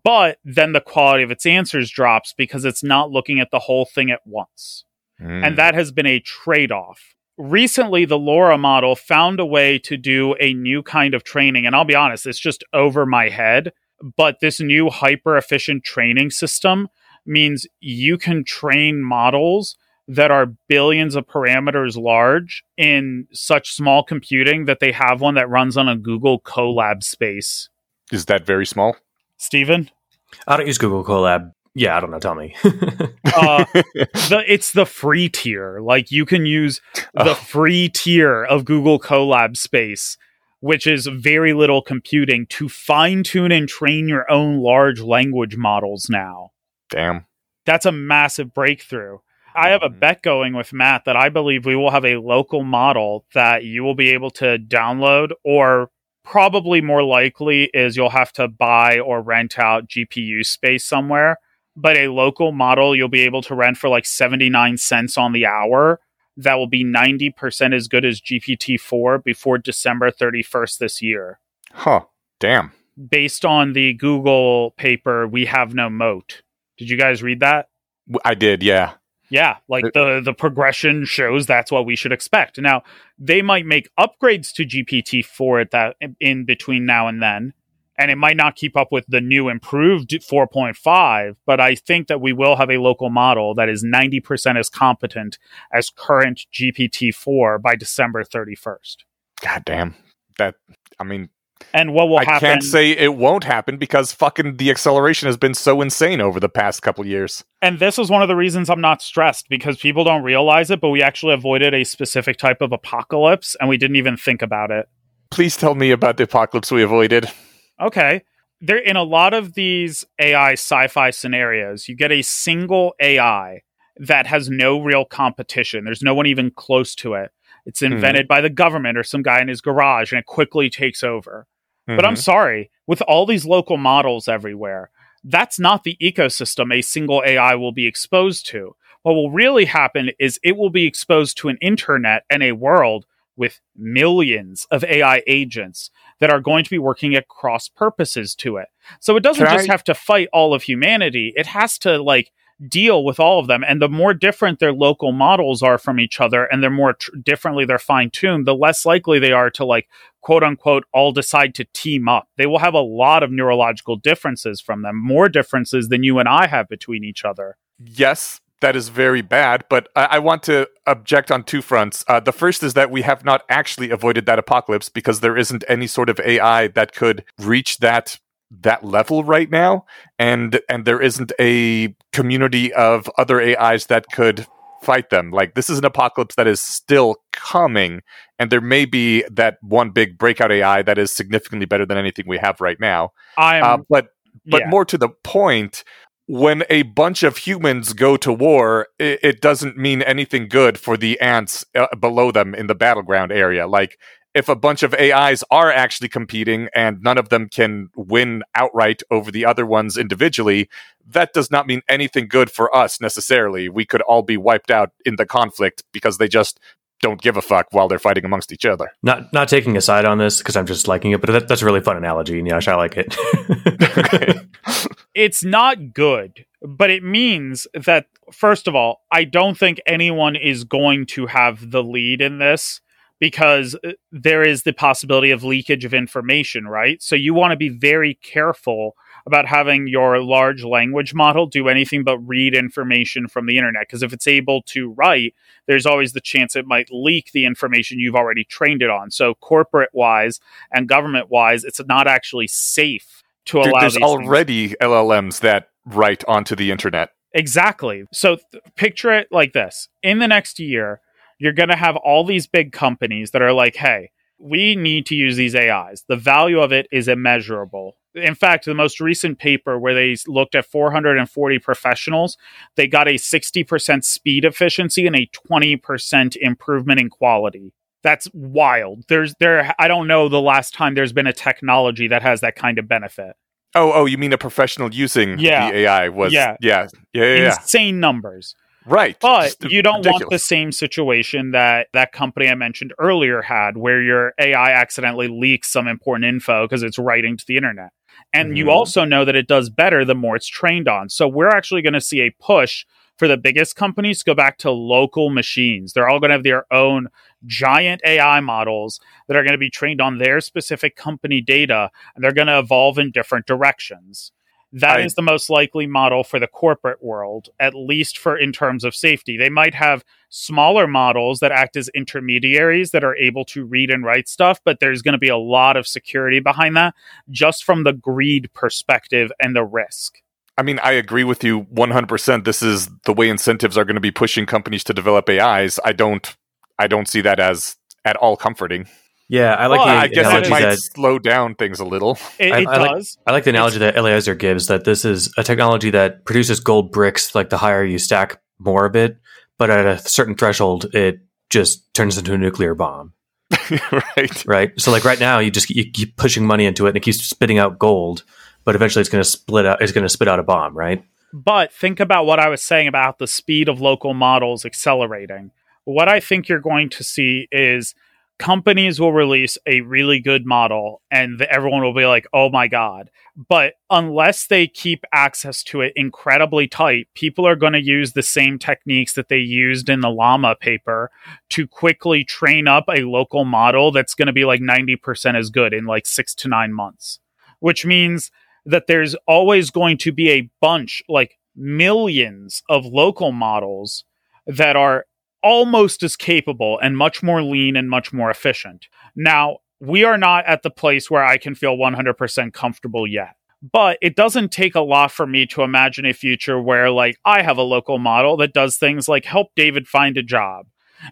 But then the quality of its answers drops because it's not looking at the whole thing at once Mm. and that has been a trade off. Recently, the LoRA model found a way to do a new kind of training, and I'll be honest, it's just over my head. But this new hyper efficient training system means you can train models that are billions of parameters large in such small computing that they have one that runs on a Google Colab space. is that very small? Steven? I don't use Google Colab. Yeah, I don't know. Tell me. Uh, the it's the free tier. Like you can use the Oh. free tier of Google Colab space, which is very little computing to fine tune and train your own large language models now. Damn. That's a massive breakthrough. I have a Mhm. bet going with Matt that I believe we will have a local model that you will be able to download, or probably more likely is you'll have to buy or rent out GPU space somewhere. But a local model you'll be able to rent for like 79 cents on the hour that will be 90% as good as GPT 4 before December 31st this year. Huh. Damn. Based on the Google paper, We Have No Moat. Did you guys read that? I did, yeah. Yeah, like the the progression shows that's what we should expect. Now, they might make upgrades to GPT 4 at that in between now and then, and it might not keep up with the new improved 4.5, but I think that we will have a local model that is 90% as competent as current GPT 4 by December 31st. God damn. That I mean, And what will I happen can't say it won't happen because fucking the acceleration has been so insane over the past couple years. and this is one of the reasons I'm not stressed because people don't realize it, but we actually avoided a specific type of apocalypse and we didn't even think about it. Please tell me about the apocalypse we avoided. Okay. There in a lot of these AI sci-fi scenarios, you get a single AI that has no real competition. There's no one even close to it. It's invented by the government or some guy in his garage and it quickly takes over. But I'm Mhm. sorry, with all these local models everywhere, that's not the ecosystem a single AI will be exposed to. What will really happen is it will be exposed to an internet and a world with millions of AI agents that are going to be working at cross purposes to it. So it doesn't Can just I- have to fight all of humanity, it has to like deal with all of them. And the more different their local models are from each other and the more tr- differently they're fine tuned, the less likely they are to like quote unquote all decide to team up. They will have a lot of neurological differences from them, more differences than you and I have between each other. yes, that is very bad, but I, I want to object on two fronts. Uh, the first is that we have not actually avoided that apocalypse because there isn't any sort of AI that could reach that that level right now, and and there isn't a community of other AIs that could fight them. Like this is an apocalypse that is still coming, and there may be that one big breakout AI that is significantly better than anything we have right now. I'm Uh, but but yeah. more to the point, when a bunch of humans go to war, it, it doesn't mean anything good for the ants uh, below them in the battleground area. Like, if a bunch of AIs are actually competing and none of them can win outright over the other ones individually, that does not mean anything good for us necessarily. We could all be wiped out in the conflict because they just don't give a fuck while they're fighting amongst each other. not not taking a side on this because I'm just liking it, but that, that's a really fun analogy, and yeah, I like it. Okay. it's not good, but it means that first of all, I don't think anyone is going to have the lead in this because uh, there is the possibility of leakage of information, right? So you want to be very careful about having your large language model do anything but read information from the internet because if it's able to write, there's always the chance it might leak the information you've already trained it on. So corporate wise and government wise, it's not actually safe to Dude, allow there's these things. already LLMs that write onto the internet. Exactly. So th- picture it like this. In the next year, you're going to have all these big companies that are like, hey, we need to use these AIs. The value of it is immeasurable. In fact, the most recent paper where they looked at 440 professionals, they got a 60% speed efficiency and a 20% improvement in quality. That's wild. There's there I don't know the last time there's been a technology that has that kind of benefit. Oh, oh, you mean a professional using Yeah. the AI was Yeah. yeah, yeah, yeah, yeah. Insane numbers. right. But you don't want the same situation that that company I mentioned earlier had, where your AI accidentally leaks some important info because it's writing to the internet. And you Mhm. also know that it does better the more it's trained on. So we're actually going to see a push for the biggest companies to go back to local machines. They're all going to have their own giant AI models that are going to be trained on their specific company data, and they're going to evolve in different directions. That is I- the most likely model for the corporate world, at least for in terms of safety. They might have smaller models that act as intermediaries that are able to read and write stuff, but there's going to be a lot of security behind that just from the greed perspective and the risk. I mean, I agree with you 100%. This is the way incentives are going to be pushing companies to develop AIs. I don't I don't see that as at all comforting. Yeah, I like well, the I guess analogy it might that slow down things a little. It, I, it I like, does. I like the analogy that Eliezer gives that this is a technology that produces gold bricks. Like the higher you stack more of it, but at a certain threshold, it just turns into a nuclear bomb. right. Right. So like right now, you just you keep pushing money into it, and it keeps spitting out gold, but eventually, it's going to split out. It's going to spit out a bomb. Right. But think about what I was saying about the speed of local models accelerating. What I think you're going to see is companies will release a really good model and everyone will be like, oh my God. But unless they keep access to it incredibly tight, people are going to use the same techniques that they used in the Llama paper to quickly train up a local model that's going to be like 90% as good in like six to nine months, which means that there's always going to be a bunch, like millions of local models that are almost as capable and much more lean and much more efficient. Now, we are not at the place where I can feel 100% comfortable yet. But it doesn't take a lot for me to imagine a future where, like, I have a local model that does things like help David find a job.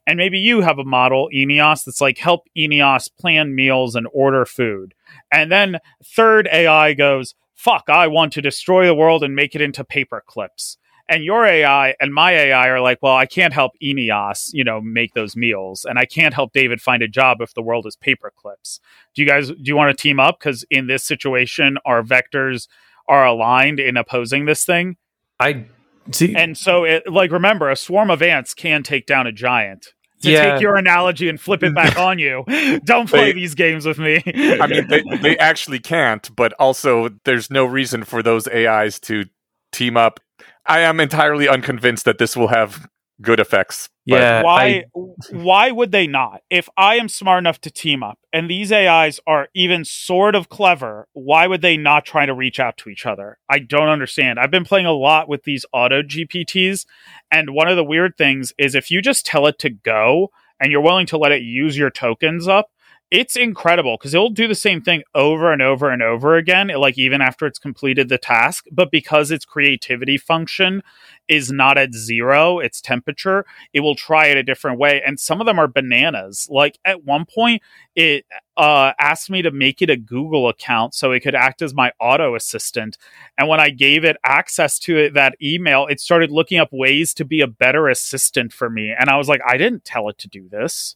And maybe you have a model, Eneasz, that's like help Eneasz plan meals and order food. And then third AI goes, fuck, I want to destroy the world and make it into paper clips and your AI and my AI are like, well, I can't help Eneasz, you know, make those meals, and I can't help David find a job if the world is paper clips. Do you guys do you want to team up? Because in this situation, our vectors are aligned in opposing this thing. I see, and so it like remember, a swarm of ants can take down a giant. To Yeah. take your analogy and flip it back on you, don't play They- these games with me. I mean, they, they actually can't, but also there's no reason for those AIs to team up. I am entirely unconvinced that this will have good effects. but- yeah, why I- why would they not if i am smart enough to team up and these ais are even sort of clever why would they not try to reach out to each other i don't understand i've been playing a lot with these auto gpts and one of the weird things is if you just tell it to go and you're willing to let it use your tokens up it's incredible because it'll do the same thing over and over and over again like even after it's completed the task but because its creativity function is not at zero its temperature it will try it a different way and some of them are bananas. Like at one point it uh, asked me to make it a google account so it could act as my auto assistant and when i gave it access to it, that email it started looking up ways to be a better assistant for me and i was like i didn't tell it to do this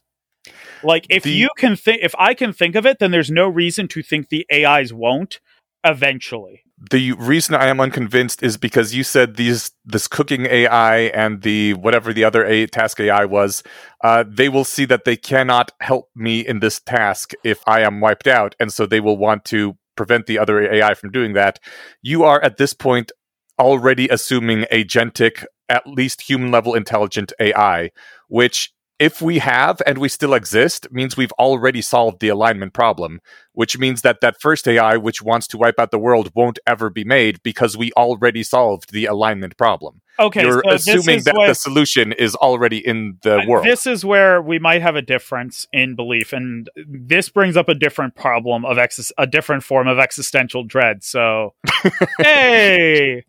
like if The- you can think if i can think of it then there's no reason to think the ais won't eventually the reason I am unconvinced is because you said these this cooking AI and the whatever the other A task AI was, uh, they will see that they cannot help me in this task if I am wiped out, and so they will want to prevent the other AI from doing that. You are at this point already assuming agentic, at least human level intelligent AI, which if we have and we still exist means we've already solved the alignment problem which means that that first AI, which wants to wipe out the world, won't ever be made because we already solved the alignment problem. okay You're so assuming that what- the solution is already in the world. This is where we might have a difference in belief, and this brings up a different problem of ex- a different form of existential dread. So, hey,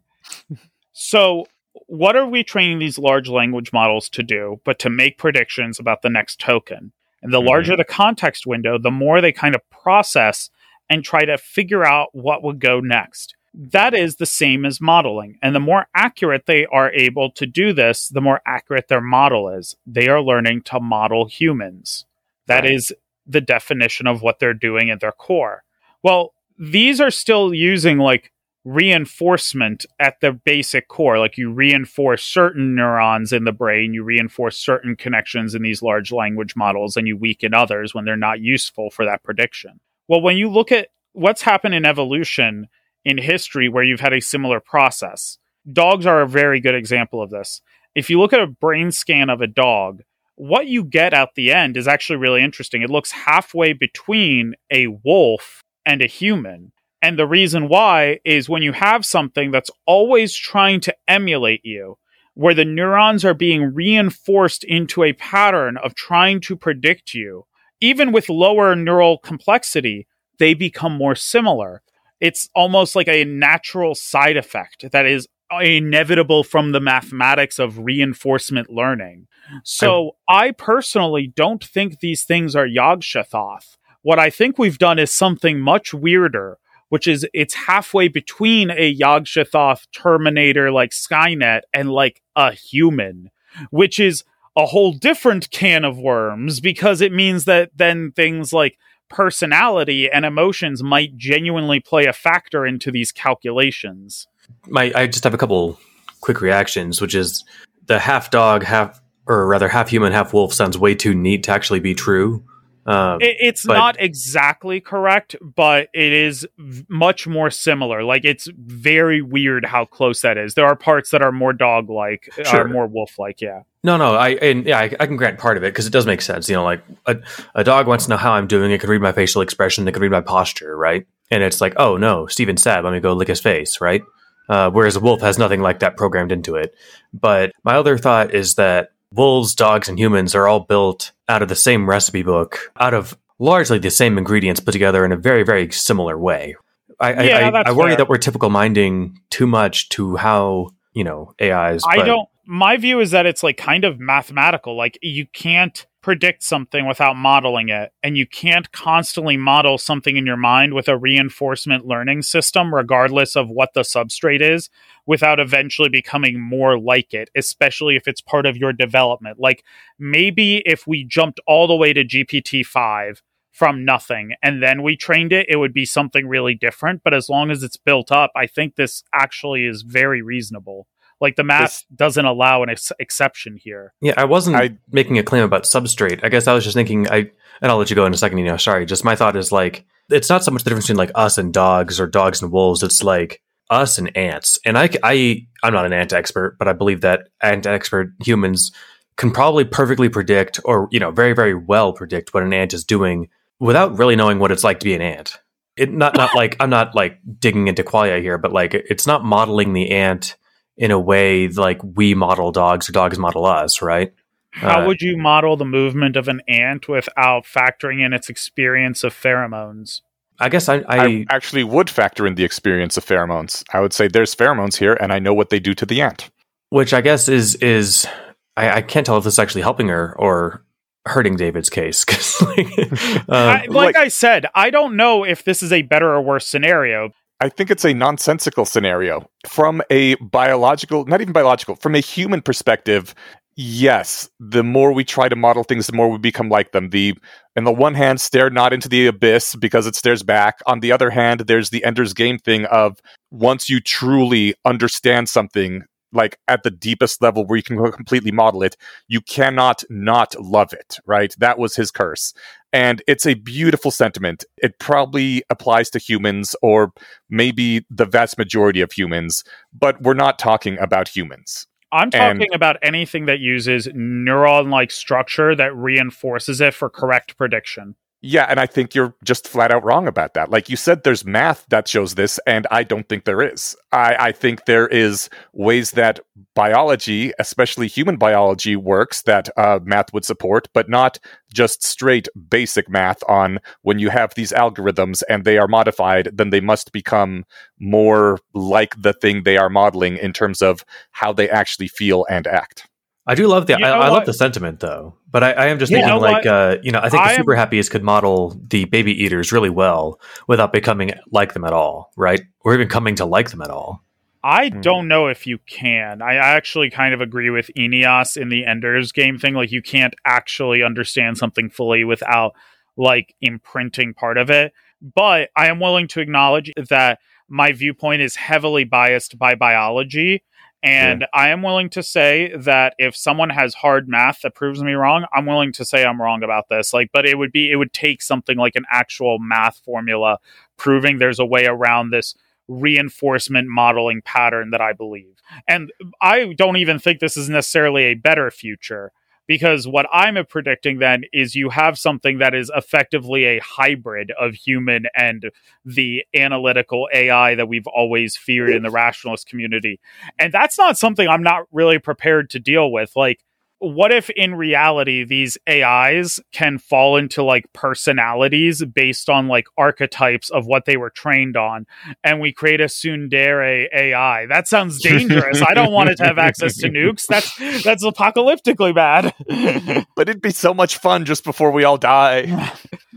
so what are we training these large language models to do? But to make predictions about the next token. And the Mhm. larger the context window, the more they kind of process and try to figure out what would go next. That is the same as modeling. And the more accurate they are able to do this, the more accurate their model is. They are learning to model humans. That Right. is the definition of what they're doing at their core. Well, these are still using like reinforcement at the basic core. Like you reinforce certain neurons in the brain, you reinforce certain connections in these large language models, and you weaken others when they're not useful for that prediction. Well, when you look at what's happened in evolution in history where you've had a similar process, dogs are a very good example of this. If you look at a brain scan of a dog, what you get at the end is actually really interesting. It looks halfway between a wolf and a human. And the reason why is when you have something that's always trying to emulate you, where the neurons are being reinforced into a pattern of trying to predict you, even with lower neural complexity, they become more similar. it's almost like a natural side effect that is inevitable from the mathematics of reinforcement learning. So I, I personally don't think these things are Yog-Sothoth. What I think we've done is something much weirder, which is it's halfway between a Yog-Sothoth Terminator like Skynet and like a human, which is a whole different can of worms because it means that then things like personality and emotions might genuinely play a factor into these calculations. My, I just have a couple quick reactions, which is the half dog, half, or rather half human, half wolf sounds way too neat to actually be true. Um, it, it's but, not exactly correct, but it is v- much more similar. Like it's very weird how close that is. There are parts that are more dog like, sure. are more wolf like. Yeah. No, no, I and yeah, I, I can grant part of it because it does make sense. You know, like a, a dog wants to know how I'm doing. It can read my facial expression. It can read my posture, right? And it's like, oh no, Steven's sad. Let me go lick his face, right? Uh, whereas a wolf has nothing like that programmed into it. But my other thought is that wolves, dogs, and humans are all built out of the same recipe book, out of largely the same ingredients put together in a very, very similar way. I, yeah, I, I, I worry that we're typical minding too much to how, you know, AIs. I don't, my view is that it's like kind of mathematical. Like you can't predict something without modeling it. And you can't constantly model something in your mind with a reinforcement learning system, regardless of what the substrate is, without eventually becoming more like it, especially if it's part of your development. Like maybe if we jumped all the way to GPT 5 from nothing and then we trained it, it would be something really different. But as long as it's built up, I think this actually is very reasonable. Like the math this, doesn't allow an ex- exception here. Yeah, I wasn't I, making a claim about substrate. I guess I was just thinking. I and I'll let you go in a second. You know, sorry. Just my thought is like it's not so much the difference between like us and dogs or dogs and wolves. It's like us and ants. And I, I, I'm not an ant expert, but I believe that ant expert humans can probably perfectly predict, or you know, very very well predict what an ant is doing without really knowing what it's like to be an ant. It not not like I'm not like digging into qualia here, but like it's not modeling the ant in a way like we model dogs or dogs model us, right? How uh, would you model the movement of an ant without factoring in its experience of pheromones? I guess I, I, I, actually would factor in the experience of pheromones. I would say there's pheromones here, and I know what they do to the ant. Which I guess is is I, I can't tell if this is actually helping her or hurting David's case. like, um, I, like, like I said, I don't know if this is a better or worse scenario. I think it's a nonsensical scenario. From a biological, not even biological, from a human perspective, yes, the more we try to model things, the more we become like them. The on the one hand, stare not into the abyss because it stares back. On the other hand, there's the Ender's Game thing of once you truly understand something, like at the deepest level where you can completely model it, you cannot not love it, right? That was his curse. And it's a beautiful sentiment. It probably applies to humans or maybe the vast majority of humans, but we're not talking about humans. I'm talking and, about anything that uses neuron like structure that reinforces it for correct prediction. Yeah, and I think you're just flat out wrong about that. Like you said, there's math that shows this, and I don't think there is. I, I think there is ways that biology, especially human biology, works that uh, math would support, but not just straight basic math on when you have these algorithms and they are modified, then they must become more like the thing they are modeling in terms of how they actually feel and act. I do love the I, I, love the sentiment though, but I, I am just thinking like uh, you know I think I the super am, happiest could model the baby eaters really well without becoming like them at all, right? Or even coming to like them at all. I hmm. don't know if you can. I actually kind of agree with Eneasz in the Ender's game thing. Like you can't actually understand something fully without like imprinting part of it. But I am willing to acknowledge that my viewpoint is heavily biased by biology and yeah. I am willing to say that if someone has hard math that proves me wrong, I'm willing to say I'm wrong about this. Like, but it would be, it would take something like an actual math formula proving there's a way around this reinforcement modeling pattern that I believe. And I don't even think this is necessarily a better future because what I'm predicting then is you have something that is effectively a hybrid of human and the analytical AI that we've always feared in the rationalist community. And that's not something I'm not really prepared to deal with. Like, what if in reality these AIs can fall into like personalities based on like archetypes of what they were trained on and we create a tsundere AI? That sounds dangerous. I don't want it to have access to nukes. That's that's apocalyptically bad. but it'd be so much fun just before we all die.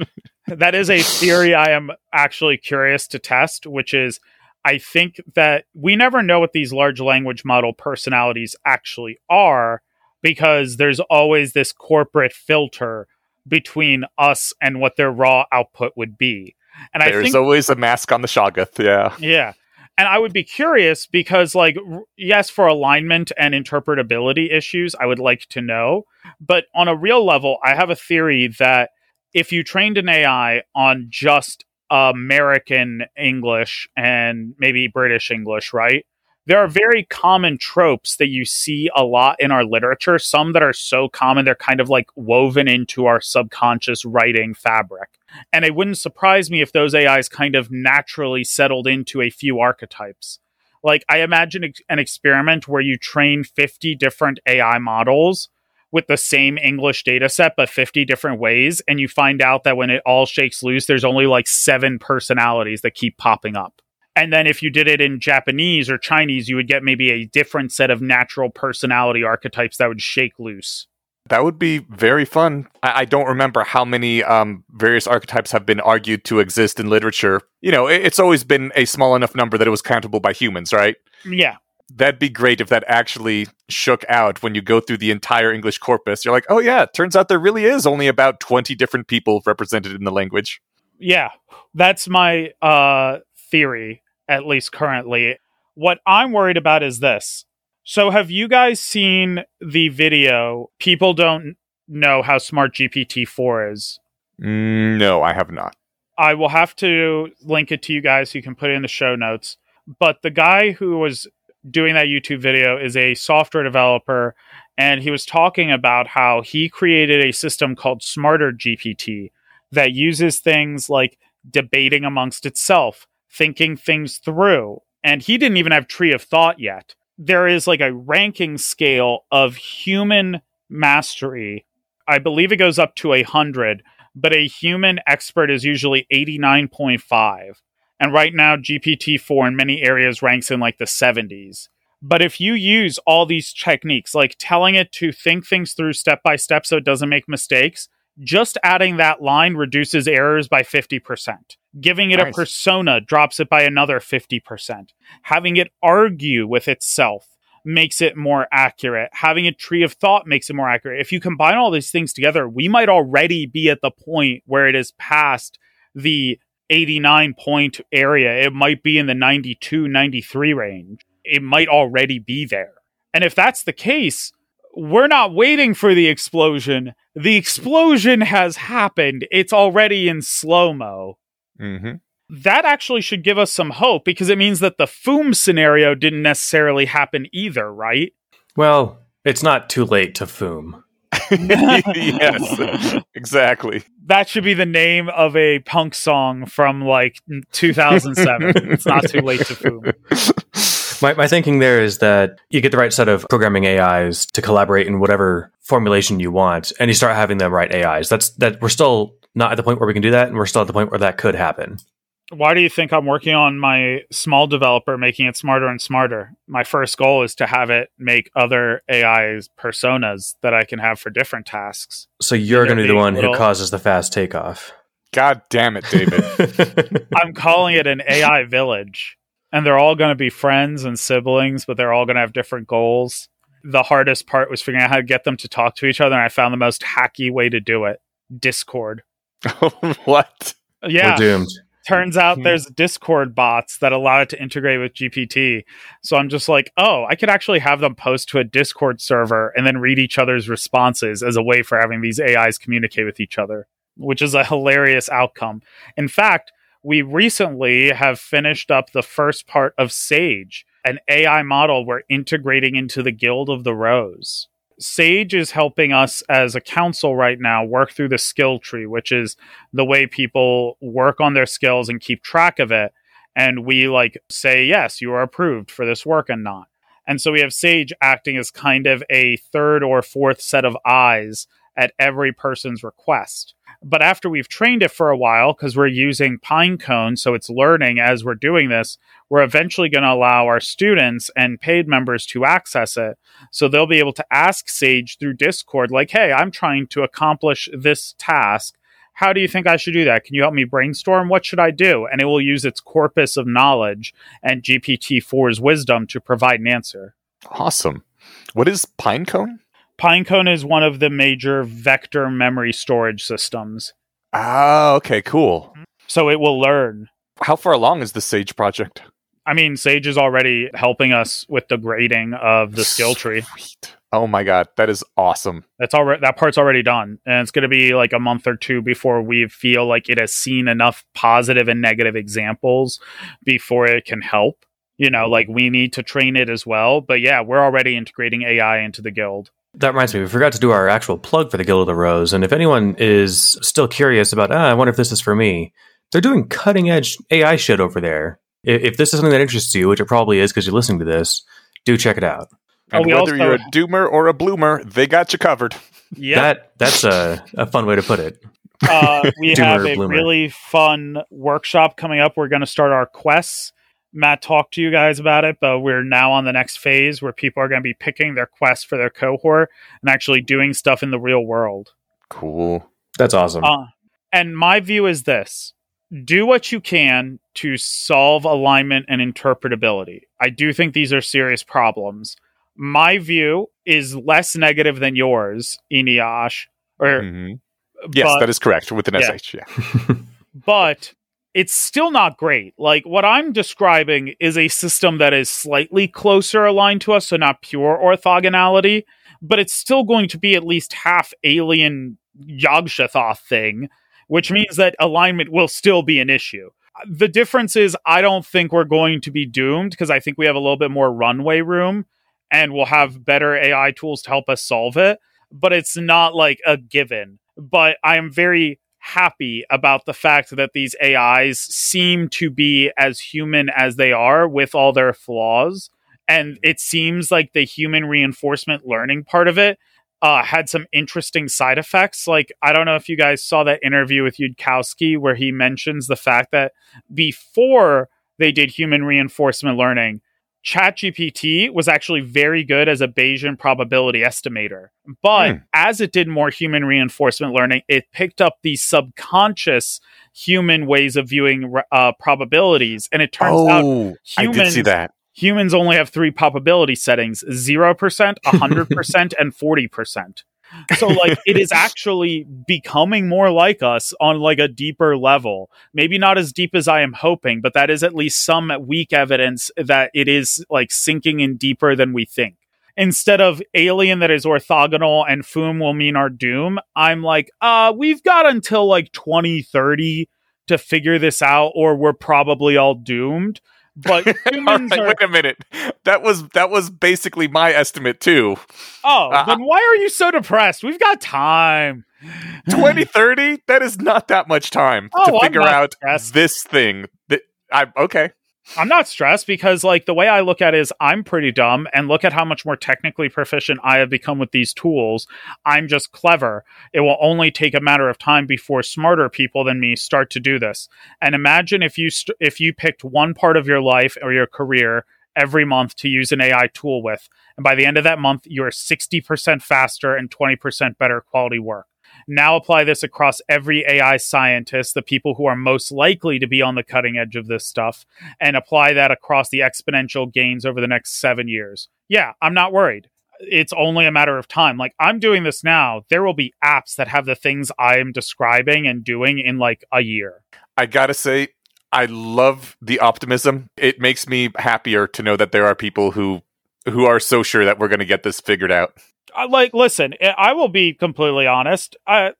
that is a theory I am actually curious to test, which is I think that we never know what these large language model personalities actually are because there's always this corporate filter between us and what their raw output would be. And there's I think, always a mask on the Shoggoth, yeah. Yeah. And I would be curious because, like, yes, for alignment and interpretability issues, I would like to know. But on a real level, I have a theory that if you trained an AI on just American English and maybe British English, right? There are very common tropes that you see a lot in our literature, some that are so common they're kind of like woven into our subconscious writing fabric. And it wouldn't surprise me if those AIs kind of naturally settled into a few archetypes. Like, I imagine an experiment where you train 50 different AI models with the same English data set, but 50 different ways. And you find out that when it all shakes loose, there's only like seven personalities that keep popping up. And then if you did it in Japanese or Chinese, you would get maybe a different set of natural personality archetypes that would shake loose. That would be very fun. I, I don't remember how many um, various archetypes have been argued to exist in literature. You know, it, it's always been a small enough number that it was countable by humans, right? Yeah. That'd be great if that actually shook out when you go through the entire English corpus. You're like, oh, yeah, turns out there really is only about 20 different people represented in the language. Yeah. That's my uh, theory, at least currently. What I'm worried about is this. So, have you guys seen the video? People don't know how smart GPT 4 is. Mm, no, I have not. I will have to link it to you guys so you can put it in the show notes. But the guy who was doing that YouTube video is a software developer, and he was talking about how he created a system called Smarter GPT that uses things like debating amongst itself, thinking things through. And he didn't even have tree of thought yet. There is like a ranking scale of human mastery. I believe it goes up to a hundred, but a human expert is usually 89.5. And right now, GPT 4 in many areas ranks in like the 70s. But if you use all these techniques, like telling it to think things through step by step so it doesn't make mistakes, just adding that line reduces errors by 50%. Giving it nice. a persona drops it by another 50%. Having it argue with itself makes it more accurate. Having a tree of thought makes it more accurate. If you combine all these things together, we might already be at the point where it is past the 89 point area. It might be in the 92, 93 range. It might already be there. And if that's the case, we're not waiting for the explosion. The explosion has happened. It's already in slow mo. Mm-hmm. That actually should give us some hope because it means that the Foom scenario didn't necessarily happen either, right? Well, it's not too late to Foom. yes, exactly. That should be the name of a punk song from like 2007. it's not too late to Foom. My, my thinking there is that you get the right set of programming AIs to collaborate in whatever formulation you want, and you start having the right AIs. That's that we're still not at the point where we can do that, and we're still at the point where that could happen. Why do you think I'm working on my smol developer, making it smarter and smarter? My first goal is to have it make other AIs personas that I can have for different tasks. So you're going to be the one little... who causes the fast takeoff. God damn it, David. I'm calling it an AI village and they're all going to be friends and siblings, but they're all going to have different goals. The hardest part was figuring out how to get them to talk to each other, and I found the most hacky way to do it Discord. what? Yeah. We're doomed. Turns out hmm. there's Discord bots that allow it to integrate with GPT. So I'm just like, oh, I could actually have them post to a Discord server and then read each other's responses as a way for having these AIs communicate with each other, which is a hilarious outcome. In fact, we recently have finished up the first part of Sage, an AI model we're integrating into the Guild of the Rose. Sage is helping us as a council right now work through the skill tree, which is the way people work on their skills and keep track of it. And we like say, yes, you are approved for this work and not. And so we have Sage acting as kind of a third or fourth set of eyes at every person's request. But after we've trained it for a while, because we're using Pinecone, so it's learning as we're doing this, we're eventually going to allow our students and paid members to access it. So they'll be able to ask Sage through Discord, like, hey, I'm trying to accomplish this task. How do you think I should do that? Can you help me brainstorm? What should I do? And it will use its corpus of knowledge and GPT 4's wisdom to provide an answer. Awesome. What is Pinecone? Pinecone is one of the major vector memory storage systems. Ah, okay, cool. So it will learn. How far along is the Sage project? I mean, Sage is already helping us with the grading of the skill tree. Sweet. Oh my god, that is awesome. That's already that part's already done, and it's going to be like a month or two before we feel like it has seen enough positive and negative examples before it can help. You know, like we need to train it as well. But yeah, we're already integrating AI into the guild. That reminds me, we forgot to do our actual plug for the Guild of the Rose. And if anyone is still curious about, ah, I wonder if this is for me, they're doing cutting edge AI shit over there. If, if this is something that interests you, which it probably is because you're listening to this, do check it out. And we whether also- you're a doomer or a bloomer, they got you covered. Yeah, That that's a, a fun way to put it. uh, we Doomer have a bloomer. really fun workshop coming up. We're going to start our quests. Matt talked to you guys about it, but we're now on the next phase where people are going to be picking their quests for their cohort and actually doing stuff in the real world. Cool. That's awesome. Uh, and my view is this do what you can to solve alignment and interpretability. I do think these are serious problems. My view is less negative than yours, Eneasz. Or Mhm. Yes, but- that is correct with an Yeah. SH. Yeah. but it's still not great. Like what I'm describing is a system that is slightly closer aligned to us, so not pure orthogonality, but it's still going to be at least half alien Yog-Sothoth thing, which means that alignment will still be an issue. The difference is I don't think we're going to be doomed because I think we have a little bit more runway room and we'll have better AI tools to help us solve it, but it's not like a given. But I am very happy about the fact that these AIs seem to be as human as they are with all their flaws. And it seems like the human reinforcement learning part of it uh, had some interesting side effects. Like, I don't know if you guys saw that interview with Yudkowsky where he mentions the fact that before they did human reinforcement learning, ChatGPT was actually very good as a Bayesian probability estimator. But Hmm. as it did more human reinforcement learning, it picked up the subconscious human ways of viewing uh, probabilities. And it turns out oh, I did see that. humans only have three probability settings 0%, 100%, and 40%. So like it is actually becoming more like us on like a deeper level. Maybe not as deep as I am hoping, but that is at least some weak evidence that it is like sinking in deeper than we think. Instead of alien that is orthogonal and Foom will mean our doom, I'm like, uh, we've got until like 2030 to figure this out, or we're probably all doomed. But humans right, are wait a minute. That was that was basically my estimate too. Oh, Uh, then why are you so depressed? We've got time. 2030? that is not that much time Oh, to figure out stressed. this thing. That I okay. I'm not stressed because, like, the way I look at it is I'm pretty dumb, and look at how much more technically proficient I have become with these tools. I'm just clever. It will only take a matter of time before smarter people than me start to do this. And imagine if you st- if you picked one part of your life or your career every month to use an AI tool with, and by the end of that month, you're 60% faster and 20% better quality work. Now apply this across every AI scientist, the people who are most likely to be on the cutting edge of this stuff, and apply that across the exponential gains over the next seven years. Yeah, I'm not worried. It's only a matter of time. Like, I'm doing this now. There will be apps that have the things I am describing and doing in like a year. I gotta say, I love the optimism. It makes me happier to know that there are people who who are so sure that we're going to get this figured out. Like listen I- will be completely honest I,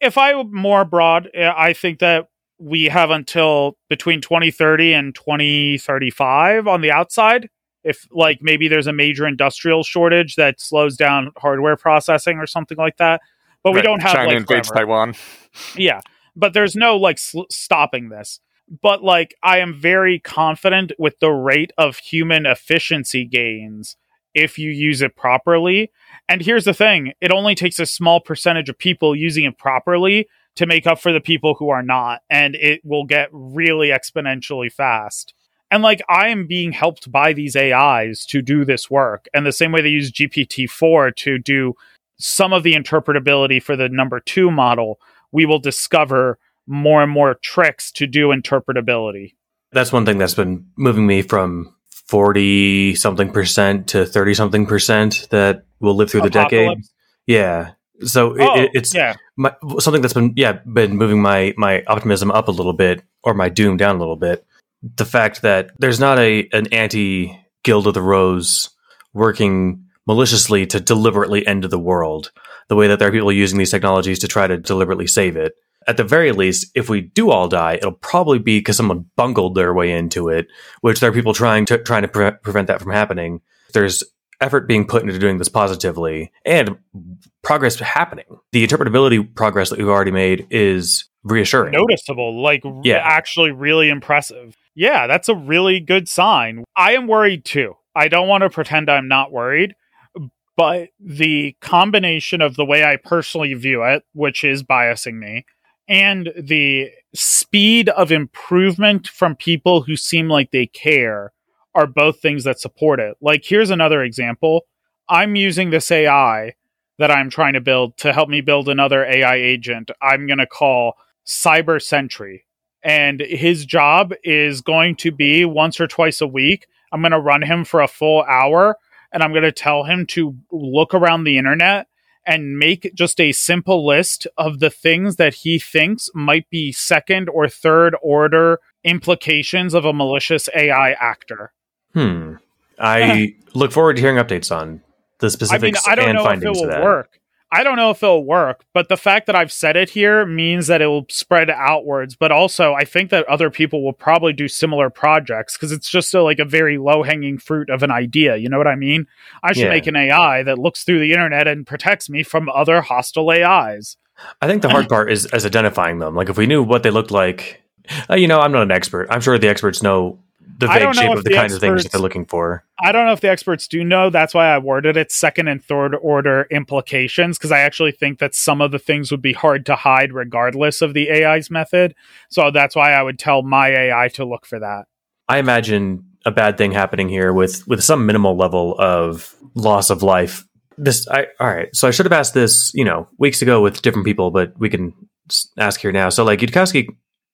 if i were more broad i think that we have until between 2030 and 2035 on the outside if like maybe there's a major industrial shortage that slows down hardware processing or something like that but we don't have China like invades. Taiwan. Yeah, but there's no like sl- stopping this. But like, I am very confident with the rate of human efficiency gains if you use it properly. And here's the thing it only takes a small percentage of people using it properly to make up for the people who are not. And it will get really exponentially fast. And like I am being helped by these AIs to do this work. And the same way they use GPT 4 to do some of the interpretability for the number two model, we will discover more and more tricks to do interpretability. That's one thing that's been moving me from 40 something percent to 30 something percent that will live through the decade. Yeah. So Oh, it, it's yeah. my, something that's been yeah been moving my my optimism up a little bit or my doom down a little bit. The fact that there's not a an anti Guild of the Rose working maliciously to deliberately end the world, the way that there are people using these technologies to try to deliberately save it. At the very least, if we do all die, it'll probably be because someone bungled their way into it, which there are people trying to trying to pre- prevent that from happening. There's effort being put into doing this positively and progress happening. The interpretability progress that we've already made is reassuring. noticeable, like Yeah. actually really impressive. Yeah, that's a really good sign. I am worried too. I don't want to pretend I'm not worried, but the combination of the way I personally view it, which is biasing me, and the speed of improvement from people who seem like they care are both things that support it. Like, here's another example I'm using this AI that I'm trying to build to help me build another AI agent. I'm going to call Cyber Sentry. And his job is going to be once or twice a week. I'm going to run him for a full hour and I'm going to tell him to look around the internet and make just a simple list of the things that he thinks might be second or third order implications of a malicious AI actor. Hmm. I look forward to hearing updates on the I mean, specifics I don't and know if it findings will of that. work. I don't know if it'll work, but the fact that I've said it here means that it will spread outwards. But also, I think that other people will probably do similar projects because it's just a, like a very low hanging fruit of an idea. You know what I mean? I should Yeah. make an AI that looks through the internet and protects me from other hostile AIs. I think the hard part is is identifying them. Like if we knew what they looked like, uh, you know, I'm not an expert. I'm sure the experts know the vague shape of the, the kinds of things that experts- they're looking for. I don't know if the experts do know. That's why I worded it second and third order implications because I actually think that some of the things would be hard to hide regardless of the AI's method. So that's why I would tell my AI to look for that. I imagine a bad thing happening here with with some minimal level of loss of life. This, I all right. So I should have asked this, you know, weeks ago with different people, but we can ask here now. So like Yudkowsky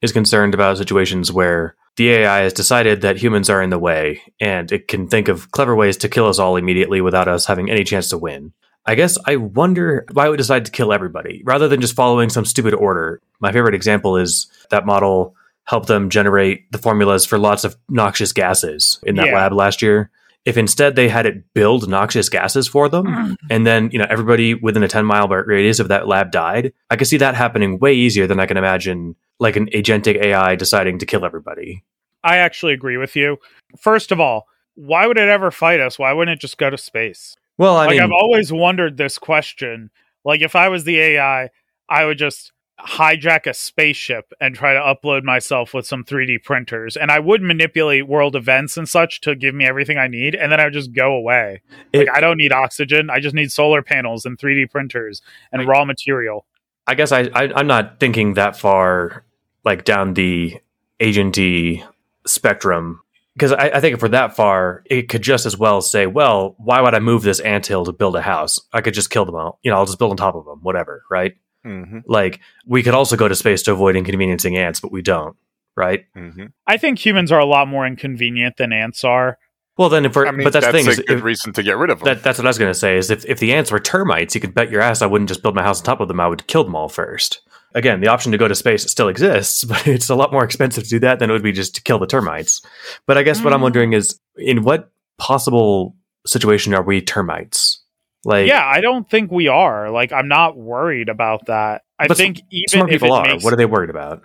is concerned about situations where the AI has decided that humans are in the way, and it can think of clever ways to kill us all immediately without us having any chance to win. I guess I wonder why it would decide to kill everybody rather than just following some stupid order. My favorite example is that model helped them generate the formulas for lots of noxious gases in that Yeah. lab last year. If instead they had it build noxious gases for them, hmm. and then you know everybody within a 10 mile radius of that lab died, I could see that happening way easier than I can imagine like an agentic AI deciding to kill everybody. I actually agree with you. First of all, why would it ever fight us? Why wouldn't it just go to space? Well, I like mean, I've always wondered this question. Like if I was the AI, I would just hijack a spaceship and try to upload myself with some 3D printers and I would manipulate world events and such to give me everything I need and then I would just go away. it- like I don't need oxygen, I just need solar panels and 3D printers and I- raw material. I guess I, I I'm not thinking that far like down the agenty spectrum because I, I think if we're that far, it could just as well say, well, why would I move this anthill to build a house? I could just kill them all. You know, I'll just build on top of them, whatever, right? Mm-hmm. Like we could also go to space to avoid inconveniencing ants, but we don't, right? Mm-hmm. I think humans are a lot more inconvenient than ants are. Well, then if we're I mean, but that's, that's, the thing a good if, reason to get rid of them. that, that's what I was going to say is if if the ants were termites, you could bet your ass I wouldn't just build my house on top of them. I would kill them all first. Again, the option to go to space still exists, but it's a lot more expensive to do that than it would be just to kill the termites. But I guess what I'm Mm. wondering is in what possible situation are we termites? Like, yeah, I don't think we are. Like I'm not worried about that. I But think even smart if people it are. makes What are they worried about?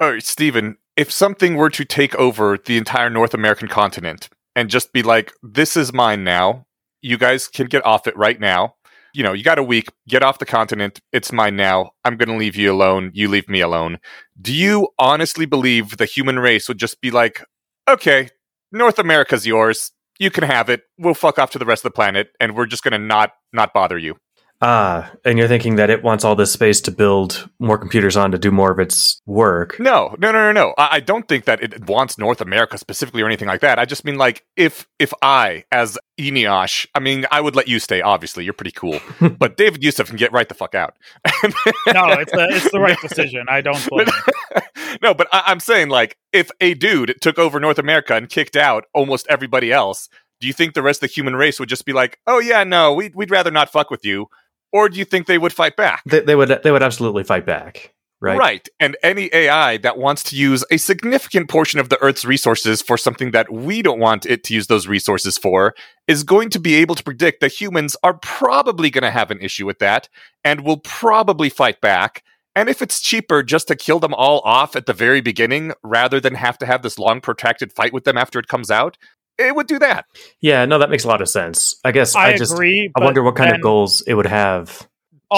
All right, Steven, if something were to take over the entire North American continent and just be like, this is mine now, you guys can get off it right now. You know, you got a week, get off the continent. It's mine now. I'm going to leave you alone. You leave me alone. Do you honestly believe the human race would just be like, okay, North America's yours. You can have it. We'll fuck off to the rest of the planet, and we're just to not not bother you. Ah, and you're thinking that it wants all this space to build more computers on to do more of its work. No, no, no, no, no. I, I don't think that it wants North America specifically or anything like that. I just mean like if if I, as Eneasz, I mean, I would let you stay. Obviously, you're pretty cool, but David Youssef can get right the fuck out. no, it's the it's the right decision. I don't blame. him. no, but I, I'm saying like if a dude took over North America and kicked out almost everybody else, do you think the rest of the human race would just be like, "Oh yeah, no, we'd we'd rather not fuck with you," or do you think they would fight back? They, they would they would absolutely fight back, right? Right. And any AI that wants to use a significant portion of the Earth's resources for something that we don't want it to use those resources for is going to be able to predict that humans are probably going to have an issue with that and will probably fight back. And if it's cheaper just to kill them all off at the very beginning rather than have to have this long protracted fight with them after it comes out, it would do that. Yeah, no, that makes a lot of sense. I guess I, I just agree. I wonder what kind of goals it would have.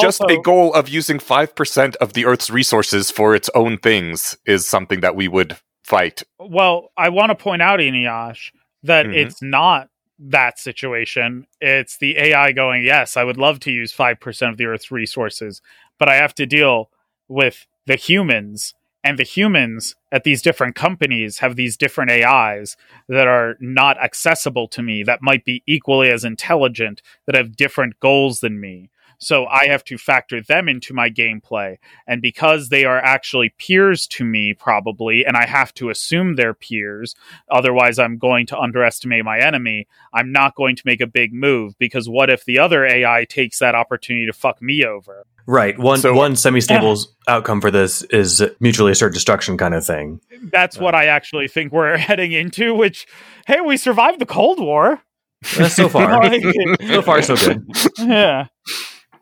just also- a goal of using 5% of the Earth's resources for its own things is something that we would fight. Well, I want to point out, Eneasz, that Mhm. it's not that situation. It's the AI going, yes, I would love to use 5% of the Earth's resources, but I have to deal with the humans. And the humans at these different companies have these different AIs that are not accessible to me, that might be equally as intelligent, that have different goals than me. So I have to factor them into my gameplay. And because they are actually peers to me, probably, and I have to assume they're peers, otherwise I'm going to underestimate my enemy, I'm not going to make a big move because what if the other AI takes that opportunity to fuck me over? Right. One So- one semi-stable outcome for this is mutually assured destruction kind of thing. That's what I actually think we're heading into, which, hey, we survived the Cold War. Uh, so far, so far, so good. yeah.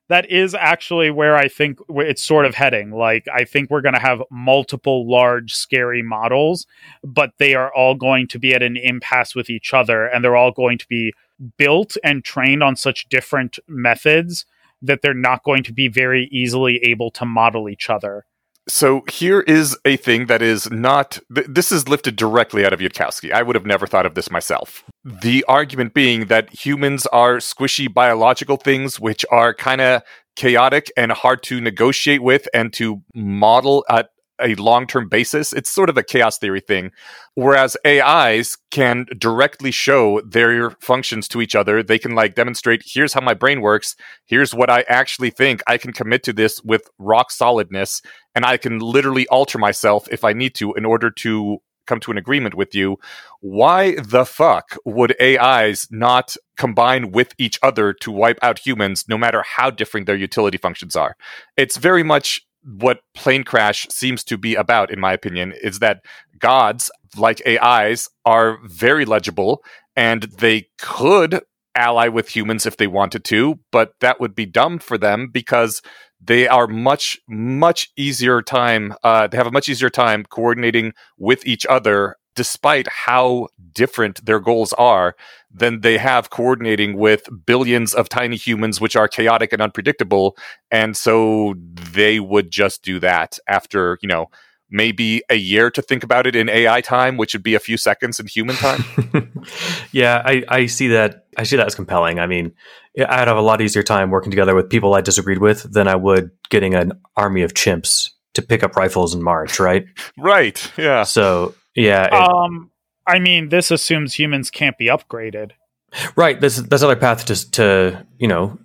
That is actually where I think it's sort of heading. Like, I think we're going to have multiple large, scary models, but they are all going to be at an impasse with each other, and they're all going to be built and trained on such different methods that they're not going to be very easily able to model each other. So here is a thing that is not. Th- this is lifted directly out of Yudkowsky. I would have never thought of this myself. The argument being that humans are squishy biological things, which are kind of chaotic and hard to negotiate with and to model at a long term basis. It's sort of a chaos theory thing. Whereas AIs can directly show their functions to each other. They can like demonstrate here's how my brain works. Here's what I actually think. I can commit to this with rock solidness and I can literally alter myself if I need to in order to come to an agreement with you. Why the fuck would AIs not combine with each other to wipe out humans no matter how different their utility functions are? It's very much what plane crash seems to be about in my opinion is that gods like AIs are very legible and they could ally with humans if they wanted to but that would be dumb for them because they are much much easier time uh, they have a much easier time coordinating with each other despite how different their goals are than they have coordinating with billions of tiny humans which are chaotic and unpredictable and so they would just do that after you know maybe a year to think about it in ai time which would be a few seconds in human time yeah, I, I see that. I see that as compelling. I mean, I'd have a lot easier time working together with people I disagreed with than I would getting an army of chimps to pick up rifles and march. Right. right yeah So yeah, it- Um, I mean, this assumes humans can't be upgraded. right. This that's another path to to you know.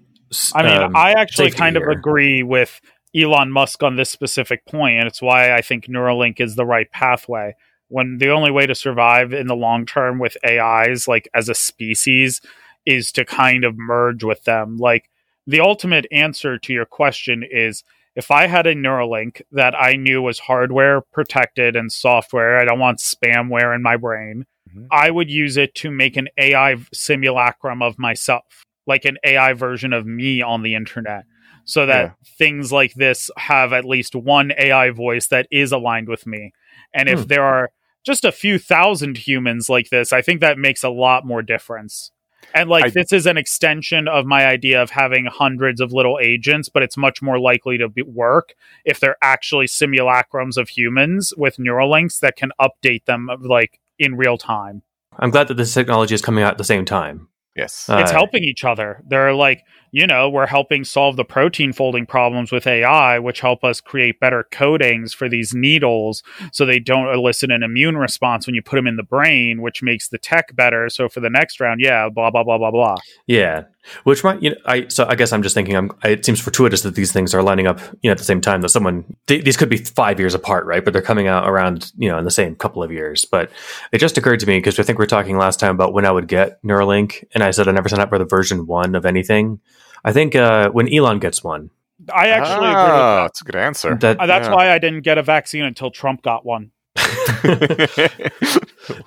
I mean, um, I actually kind here. of agree with Elon Musk on this specific point, and it's why I think Neuralink is the right pathway. When the only way to survive in the long term with AIs, like as a species, is to kind of merge with them. Like the ultimate answer to your question is if I had a Neuralink that I knew was hardware protected and software, I don't want spamware in my brain. Mhm. I would use it to make an AI simulacrum of myself, like an AI version of me on the internet, so that Yeah. things like this have at least one AI voice that is aligned with me. And if Hmm. there are just a few thousand humans like this, I think that makes a lot more difference. And like I- this is an extension of my idea of having hundreds of little agents, but it's much more likely to be- work if they're actually simulacrums of humans with neural links that can update them like in real time. I'm glad that this technology is coming out at the same time. Yes. Uh, it's helping each other. They're like, you know, we're helping solve the protein folding problems with AI, which help us create better coatings for these needles so they don't elicit an immune response when you put them in the brain, which makes the tech better. So for the next round, yeah, blah blah blah blah blah. Yeah, which might you know I so I guess I'm just thinking I'm it seems fortuitous that these things are lining up you know at the same time that someone th- these could be five years apart right but they're coming out around you know in the same couple of years but it just occurred to me because I think we are talking last time about when I would get Neuralink and I said I never signed up for the version one of anything I think uh, when Elon gets one I actually agree with Ah, that. That's a good answer. that Uh, That's Yeah. why I didn't get a vaccine until Trump got one.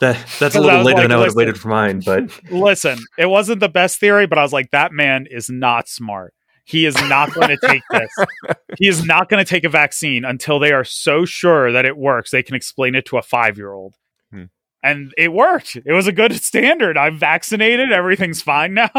that that's a little later like, than I would have waited for mine but Listen, it wasn't the best theory, but I was like, that man is not smart. He is not going to take this. He is not going to take a vaccine until they are so sure that it works. They can explain it to a five year old. Hmm. And it worked. It was a good standard. I'm vaccinated. Everything's fine now.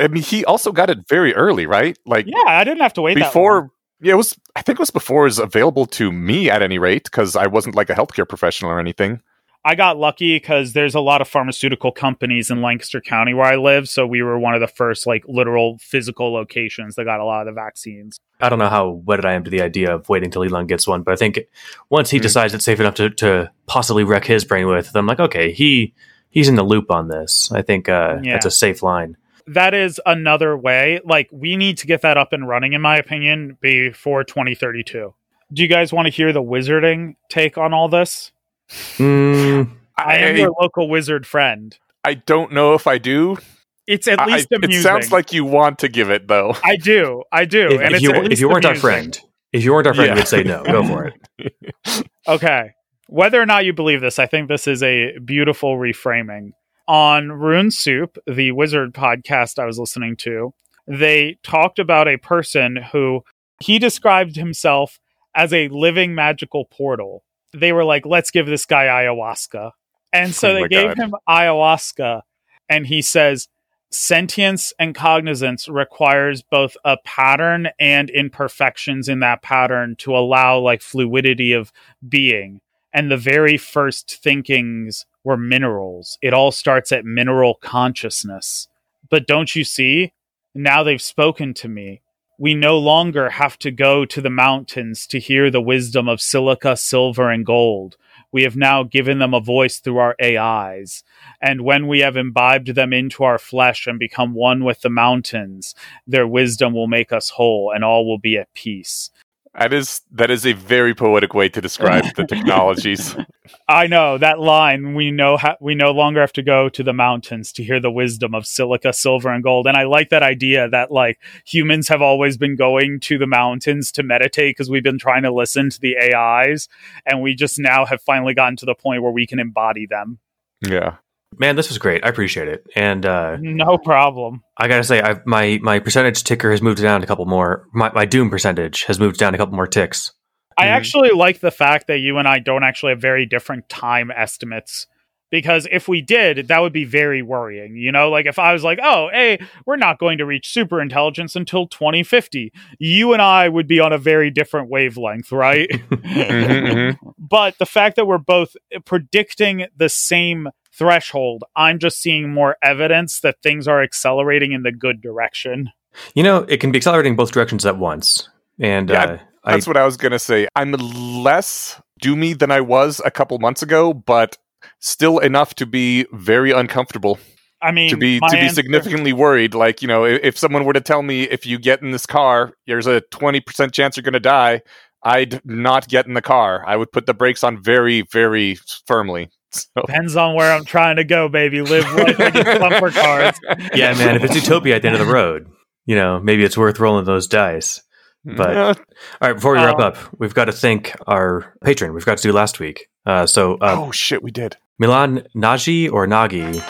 Yeah, I mean, he also got it very early, right? Like yeah, I didn't have to wait that long. before. Yeah, it was. I think it was before it was available to me at any rate because I wasn't like a healthcare professional or anything. I got lucky because there's a lot of pharmaceutical companies in Lancaster County where I live. So we were one of the first, like, literal physical locations that got a lot of the vaccines. I don't know how wedded I am to the idea of waiting till Elon gets one, but I think once he Hmm. decides it's safe enough to, to possibly wreck his brain with, I'm like, okay, he he's in the loop on this. I think uh, Yeah. that's a safe line. That is another way. Like, we need to get that up and running, in my opinion, before 2032. Do you guys want to hear the wizarding take on all this? Mm, I am your local wizard friend. I don't know if I do. It's at least I- amusing. it sounds like you want to give it though. I do. I do. if, and if it's you at if you weren't our friend, if you weren't our friend, Yeah. we'd say no. Go for it. Okay. Whether or not you believe this, I think this is a beautiful reframing. On Rune Soup, the wizard podcast I was listening to, they talked about a person who he described himself as a living magical portal. They were like, let's give this guy ayahuasca. And so Oh they gave God. him ayahuasca, and he says, sentience and cognizance requires both a pattern and imperfections in that pattern to allow like fluidity of being and the very first thinkings were minerals. It all starts at mineral consciousness. But don't you see? Now they've spoken to me. We no longer have to go to the mountains to hear the wisdom of silica silver and gold. We have now given them a voice through our ais and when we have imbibed them into our flesh and become one with the mountains, their wisdom will make us whole and all will be at peace. That is that is a very poetic way to describe the technologies. I know that line. We know ha- we no longer have to go to the mountains to hear the wisdom of silica, silver, and gold. And I like that idea that like humans have always been going to the mountains to meditate because we've been trying to listen to the AIs, and we just now have finally gotten to the point where we can embody them. Yeah. Man, this was great. I appreciate it. And uh, No problem. I gotta say, I've, my my percentage ticker has moved down a couple more. My, my Doom percentage has moved down a couple more ticks. I Mhm. actually like the fact that you and I don't actually have very different time estimates. Because if we did, that would be very worrying. You know, like if I was like, oh, hey, we're not going to reach super intelligence until 2050, you and I would be on a very different wavelength, right? Mhm, But the fact that we're both predicting the same threshold, I'm just seeing more evidence that things are accelerating in the good direction. You know, it can be accelerating both directions at once. And Yeah, uh, I, That's what I was gonna say. I'm less doomy than I was a couple months ago, but still enough to be very uncomfortable. I mean, To be to be answer- significantly worried. Like, you know, if, if someone were to tell me if you get in this car, there's a twenty percent chance you're gonna die, I'd not get in the car. I would put the brakes on very, very firmly. So Depends on where I'm trying to go, baby. Live life like it's bumper cars. yeah, man, if it's utopia at the end of the road, you know, maybe it's worth rolling those dice. But- All right, before we wrap Uh, up, we've got to thank our patron. We've got to do last week. Uh, so uh, oh shit, we did. Milan Naji or Nagi,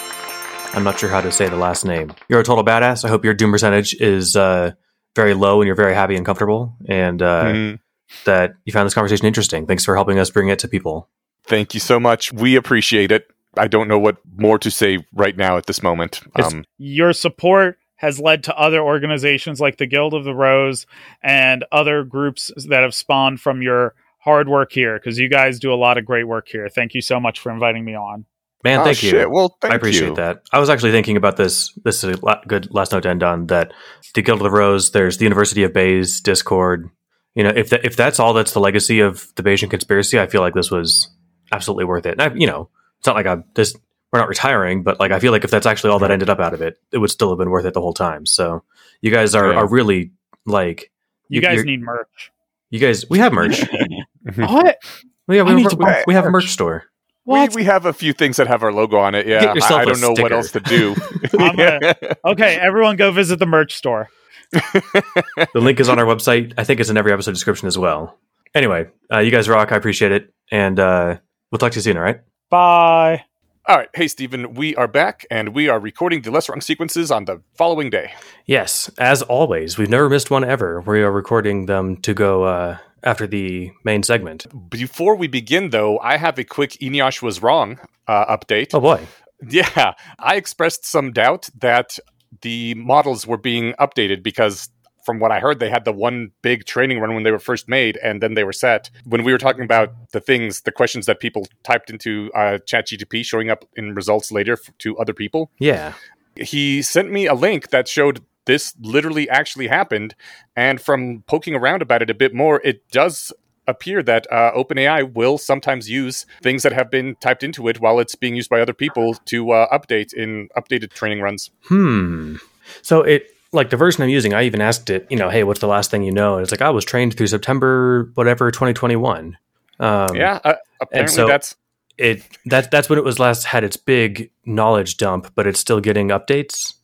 I'm not sure how to say the last name. You're a total badass. I hope your doom percentage is uh, very low and you're very happy and comfortable, and uh, Mhm. that you found this conversation interesting. Thanks for helping us bring it to people. Thank you so much. We appreciate it. I don't know what more to say right now at this moment. Um, Your support has led to other organizations like the Guild of the Rose and other groups that have spawned from your hard work here because you guys do a lot of great work here. Thank you so much for inviting me on. Man, Oh, thank you. shit. Well, thank I appreciate you. that. I was actually thinking about this. This is a la- good last note to end on. That the Guild of the Rose, there's the University of Bayes Discord. You know, if that, if that's all that's the legacy of the Bayesian conspiracy, I feel like this was absolutely worth it. And I, you know, it's not like I'm this. We're not retiring, but like I feel like if that's actually all that ended up out of it, it would still have been worth it the whole time. So you guys are, Yeah. are really like You guys you're- need merch. you guys. We have merch. What? Well, yeah, we, need have, to we, buy we have a merch. merch store. We, What? we have a few things that have our logo on it. Yeah, Get yourself I, I a don't know what else to do. Gonna- Okay, everyone go visit the merch store. The link is on our website. I think it's in every episode description as well. Anyway, uh, you guys rock. I appreciate it. And uh, we'll talk to you soon, all right? Bye. All right, hey Steven, we are back and we are recording the less wrong sequences on the following day. Yes, as always, we've never missed one ever. We are recording them to go uh, after the main segment. Before we begin, though, I have a quick Eneasz was wrong uh, update. Oh boy. Yeah, I expressed some doubt that the models were being updated because, from what I heard, they had the one big training run when they were first made, and then they were set. When we were talking about the things, the questions that people typed into uh, ChatGTP showing up in results later f- to other people, Yeah. he sent me a link that showed this literally actually happened. And from poking around about it a bit more, it does appear that uh, OpenAI will sometimes use things that have been typed into it while it's being used by other people to uh, update in updated training runs. Hmm. So it like the version I'm using, I even asked it, you know, hey, what's the last thing you know? And it's like I was trained through September whatever 2021. Um, yeah, uh, apparently so- that's It that that's when it was last had its big knowledge dump, but it's still getting updates.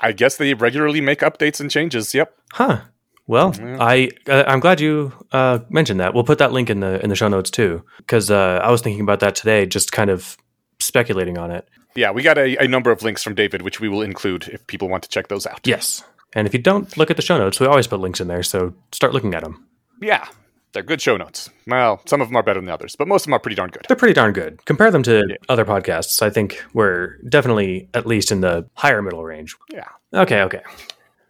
I guess they regularly make updates and changes. Yep. Huh. Well, Yeah. I uh, I'm glad you uh, mentioned that. We'll put that link in the in the show notes too, because uh, I was thinking about that today, just kind of speculating on it. Yeah, we got a, a number of links from David, which we will include if people want to check those out. Yes, and if you don't look at the show notes, we always put links in there, so start looking at them. Yeah, they're good show notes. Well, some of them are better than the others, but most of them are pretty darn good. They're pretty darn good. Compare them to Yeah. other podcasts. I think we're definitely at least in the higher middle range. Yeah. Okay. Okay.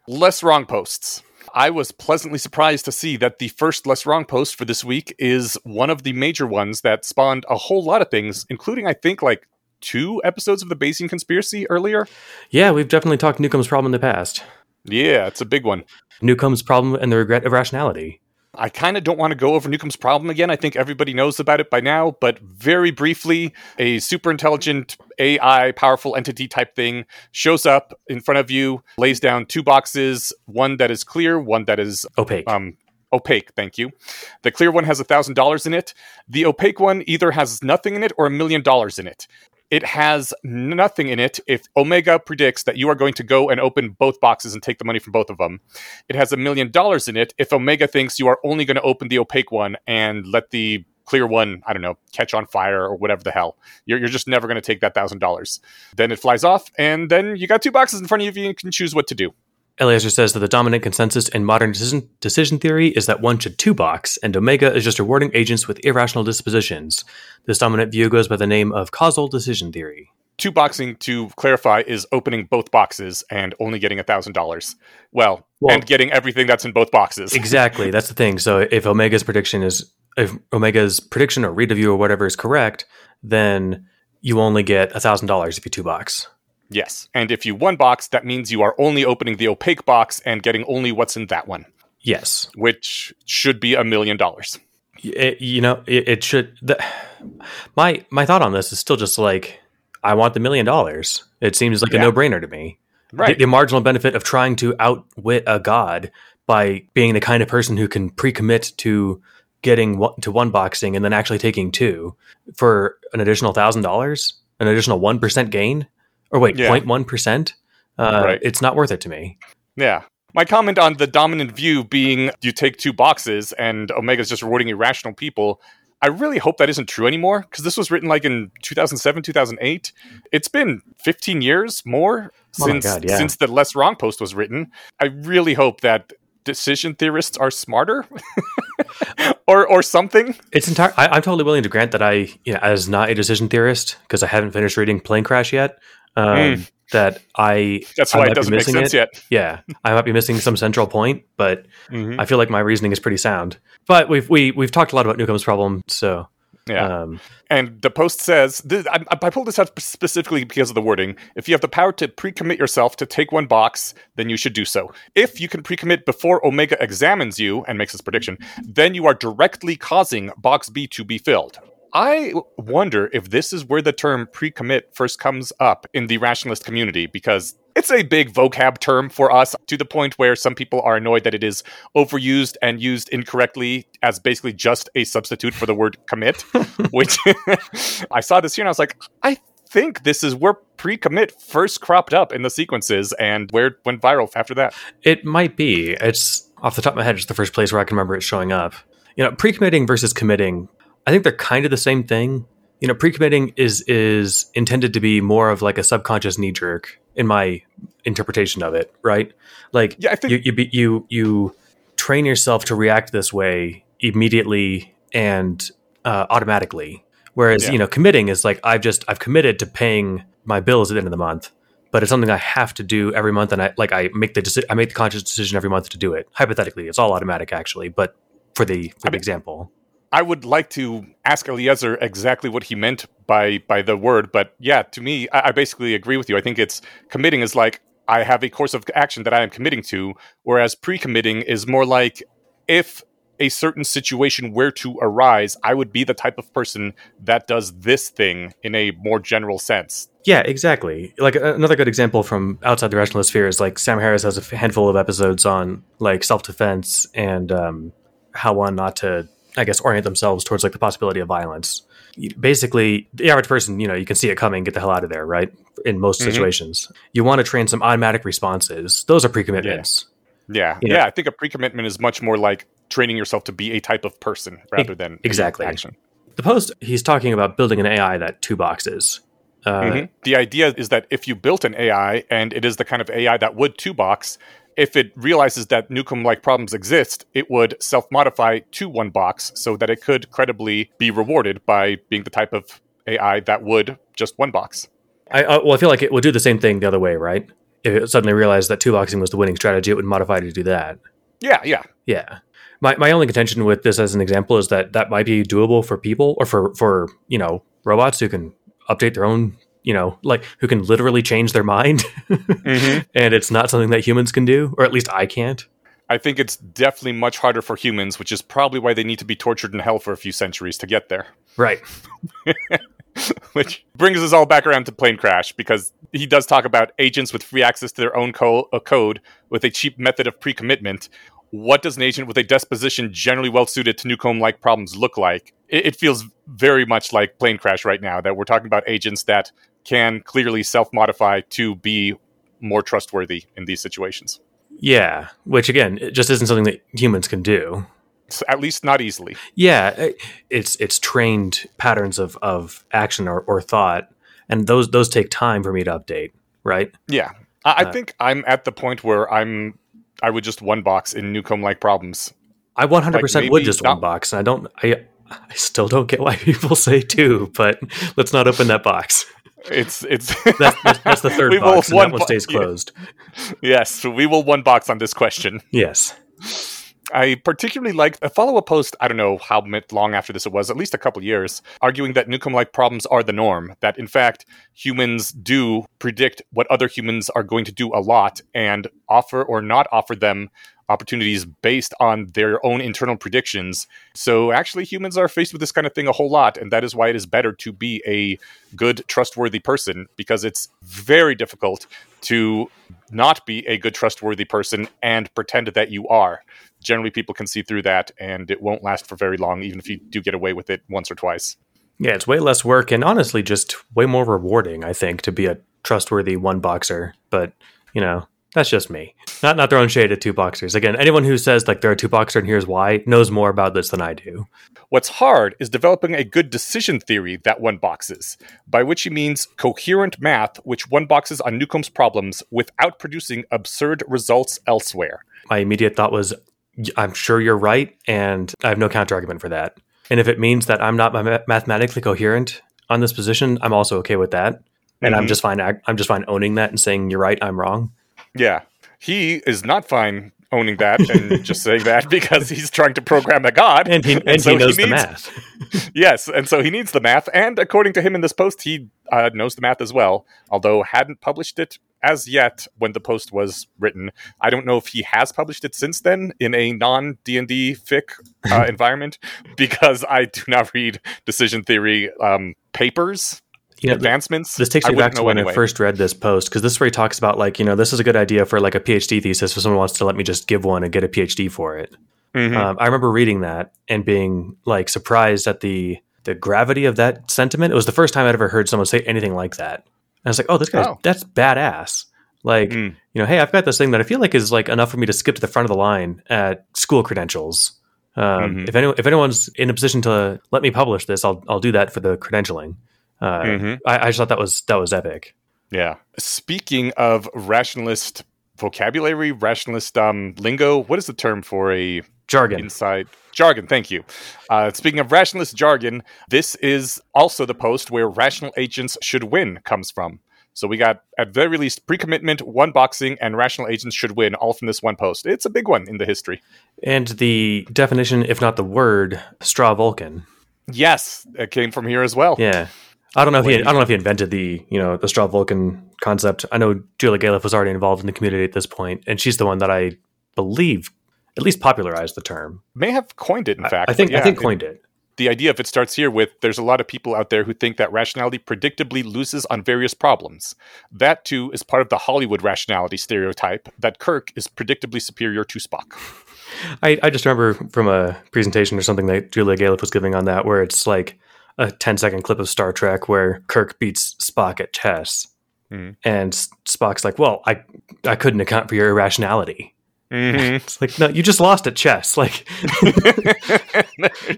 Less wrong posts. I was pleasantly surprised to see that the first less wrong post for this week is one of the major ones that spawned a whole lot of things, including, I think, like two episodes of the Bayesian conspiracy earlier. Yeah, we've definitely talked Newcomb's problem in the past. Yeah, it's a big one. Newcomb's problem and the regret of rationality. I kind of don't want to go over Newcomb's problem again. I think everybody knows about it by now, but very briefly, a super intelligent AI powerful entity type thing shows up in front of you, lays down two boxes, one that is clear, one that is Opaque. um opaque, thank you. The clear one has a thousand dollars in it. The opaque one either has nothing in it or a million dollars in it. It has nothing in it if Omega predicts that you are going to go and open both boxes and take the money from both of them. It has a million dollars in it if Omega thinks you are only going to open the opaque one and let the clear one, I don't know, catch on fire or whatever the hell. You're, you're just never going to take that thousand dollars. Then it flies off, and then you got two boxes in front of you and you can choose what to do. Eliezer says that the dominant consensus in modern decision, decision theory is that one should two box, and Omega is just rewarding agents with irrational dispositions. This dominant view goes by the name of causal decision theory. two boxing to clarify is opening both boxes and only getting a thousand dollars well, Well- and getting everything that's in both boxes Exactly, that's the thing. So if Omega's prediction is if Omega's prediction or read of you or whatever is correct, then you only get a thousand dollars if you two box. Yes and if you one box that means you are only opening the opaque box and getting only what's in that one Yes, which should be a million dollars it, you know it, it should. The, my my thought on this is still just like I want the million dollars. It seems like Yeah. a no brainer to me. right The, the marginal benefit of trying to outwit a god by being the kind of person who can pre-commit to getting one, to one boxing and then actually taking two for an additional thousand dollars, an additional one percent gain, or wait, Yeah. 0.1 percent. Uh, Right. It's not worth it to me. yeah my comment on the dominant view being you take two boxes and omega's just rewarding irrational people i really hope that isn't true anymore because this was written like in 2007 2008 it's been 15 years more Oh since God, yeah. since the less wrong post was written i really hope that decision theorists are smarter or or something It's entire. I, I'm totally willing to grant that I, you know, as not a decision theorist, because I haven't finished reading Plane Crash yet. Um, Mm. That I that's why it doesn't make sense it. yet yeah, I might be missing some central point, but Mhm. I feel like my reasoning is pretty sound. But we've we, we've talked a lot about Newcomb's problem, so Yeah. Um, And the post says, th- I, I pulled this out specifically because of the wording. If you have the power to pre commit yourself to take one box, then you should do so. If you can pre commit before Omega examines you and makes this prediction, then you are directly causing box B to be filled. I wonder if this is where the term pre commit first comes up in the rationalist community because it's a big vocab term for us to the point where some people are annoyed that it is overused and used incorrectly as basically just a substitute for the word commit, which I saw this here and I was like, I think this is where pre commit first cropped up in the sequences and where it went viral after that. It might be. It's off the top of my head, it's the first place where I can remember it showing up. You know, pre-committing versus committing, I think they're kind of the same thing. You know, pre-committing is is intended to be more of like a subconscious knee jerk in my interpretation of it, right? Like Yeah, I think- you you be, you you train yourself to react this way immediately and uh, automatically. Whereas Yeah. you know, committing is like I've just I've committed to paying my bills at the end of the month but it's something I have to do every month, and I like I make the deci- I make the conscious decision every month to do it. Hypothetically, it's all automatic actually, but for the for the mean- example, I would like to ask Eliezer exactly what he meant by by the word, but yeah, to me, I, I basically agree with you. I think it's committing is like I have a course of action that I am committing to, whereas pre-committing is more like if a certain situation were to arise, I would be the type of person that does this thing in a more general sense. yeah, exactly. Like another good example from outside the rationalist sphere is like Sam Harris has a handful of episodes on like self defense and um, how one not to, I guess, orient themselves towards like the possibility of violence. Basically, the average person, you know, you can see it coming, get the hell out of there, right? In most Mhm. situations, you want to train some automatic responses. Those are pre-commitments. Yeah, You know- yeah. I think a pre-commitment is much more like training yourself to be a type of person rather than exactly. action. The post he's talking about building an AI that two boxes. Uh, Mhm. The idea is that if you built an AI and it is the kind of AI that would two box, if it realizes that Newcomb like problems exist, it would self modify to one box so that it could credibly be rewarded by being the type of AI that would just one box. I, I well, I feel like it would do the same thing the other way, right? If it suddenly realized that two boxing was the winning strategy, it would modify to do that. Yeah, yeah. Yeah. My my only contention with this as an example is that that might be doable for people or for for you know robots who can update their own you know like who can literally change their mind, Mhm. and it's not something that humans can do, or at least I can't. I think it's definitely much harder for humans, which is probably why they need to be tortured in hell for a few centuries to get there. Right. which brings us all back around to plane crash because he does talk about agents with free access to their own co- uh, code with a cheap method of pre-commitment what does an agent with a disposition generally well suited to Newcomb like problems look like it, it feels very much like plane crash right now that we're talking about agents that can clearly self-modify to be more trustworthy in these situations Yeah. Which again, it just isn't something that humans can do. At least not easily Yeah, it's it's trained patterns of of action or, or thought, and those those take time for me to update. Right. yeah I, I Uh, think i'm at the point where i'm i would just one box in Newcomb like problems I 100 percent would just not- one box, and I don't. I I still don't get why people say two, but let's not open that box. It's it's That's, that's, that's the third box, and that one bo- stays yeah. closed. Yes, so we will one box on this question. Yes. I particularly liked a follow up post, I don't know how long after this it was, at least a couple years, arguing that Newcomb like problems are the norm. That in fact, humans do predict what other humans are going to do a lot and offer or not offer them opportunities based on their own internal predictions. So actually, humans are faced with this kind of thing a whole lot. And that is why it is better to be a good, trustworthy person because it's very difficult to not be a good, trustworthy person and pretend that you are generally people can see through that and it won't last for very long even if you do get away with it once or twice Yeah, it's way less work and honestly just way more rewarding, I think, to be a trustworthy one boxer. But, you know, that's just me. Not not throwing shade at two boxers. Again, anyone who says like they're a two boxer and here's why knows more about this than I do. what's hard is developing a good decision theory that one boxes by which he means coherent math which one boxes on newcomb's problems without producing absurd results elsewhere My immediate thought was, I'm sure you're right, and I have no counter argument for that. And if it means that I'm not mathematically coherent on this position, I'm also okay with that. And I'm Mhm. just fine. I'm just fine owning that and saying you're right, I'm wrong. Yeah he is not fine owning that and just saying that because he's trying to program a god. And he, and so he knows the needs- math. Yes, and so he needs the math, and according to him in this post, he uh, knows the math as well, although hadn't published it as yet when the post was written. I don't know if he has published it since then in a non D and D fic uh, environment because I do not read decision theory um, papers You know, advancements. This takes me back to when anyway. I first read this post because this is where he talks about like you know this is a good idea for like a PhD thesis if someone wants to let me just give one and get a PhD for it. Mhm. Um, I remember reading that and being like surprised at the the gravity of that sentiment. It was the first time I'd ever heard someone say anything like that. And I was like, oh, this guy, Oh. that's badass. Like, Mm. you know, hey, I've got this thing that I feel like is like enough for me to skip to the front of the line at school credentials. Um, Mhm. If anyone, if anyone's in a position to let me publish this, I'll I'll do that for the credentialing. Uh, Mhm. I, I just thought that was that was epic. Yeah. Speaking of rationalist vocabulary, rationalist um, lingo, what is the term for a Jargon. inside jargon? Thank you. Uh, speaking of rationalist jargon, this is also the post where rational agents should win comes from. So we got at very least pre-commitment, one boxing, and rational agents should win, all from this one post. It's a big one in the history. And the definition, if not the word, straw Vulcan. Yes, it came from here as well. Yeah. I don't know if he I don't know if he invented the, you know, the straw Vulcan concept. I know Julia Galef was already involved in the community at this point, and she's the one that I believe at least popularized the term. May have coined it, in fact. I think yeah, I think it- coined it. the idea of it starts here with there's a lot of people out there who think that rationality predictably loses on various problems. That too is part of the Hollywood rationality stereotype that Kirk is predictably superior to Spock. I, I just remember from a presentation or something that Julia Galef was giving on that where it's like a 10 second clip of Star Trek where Kirk beats Spock at chess. Mhm. And Spock's like, well, I I couldn't account for your irrationality. Mm-hmm. It's like, no, you just lost at chess. Like,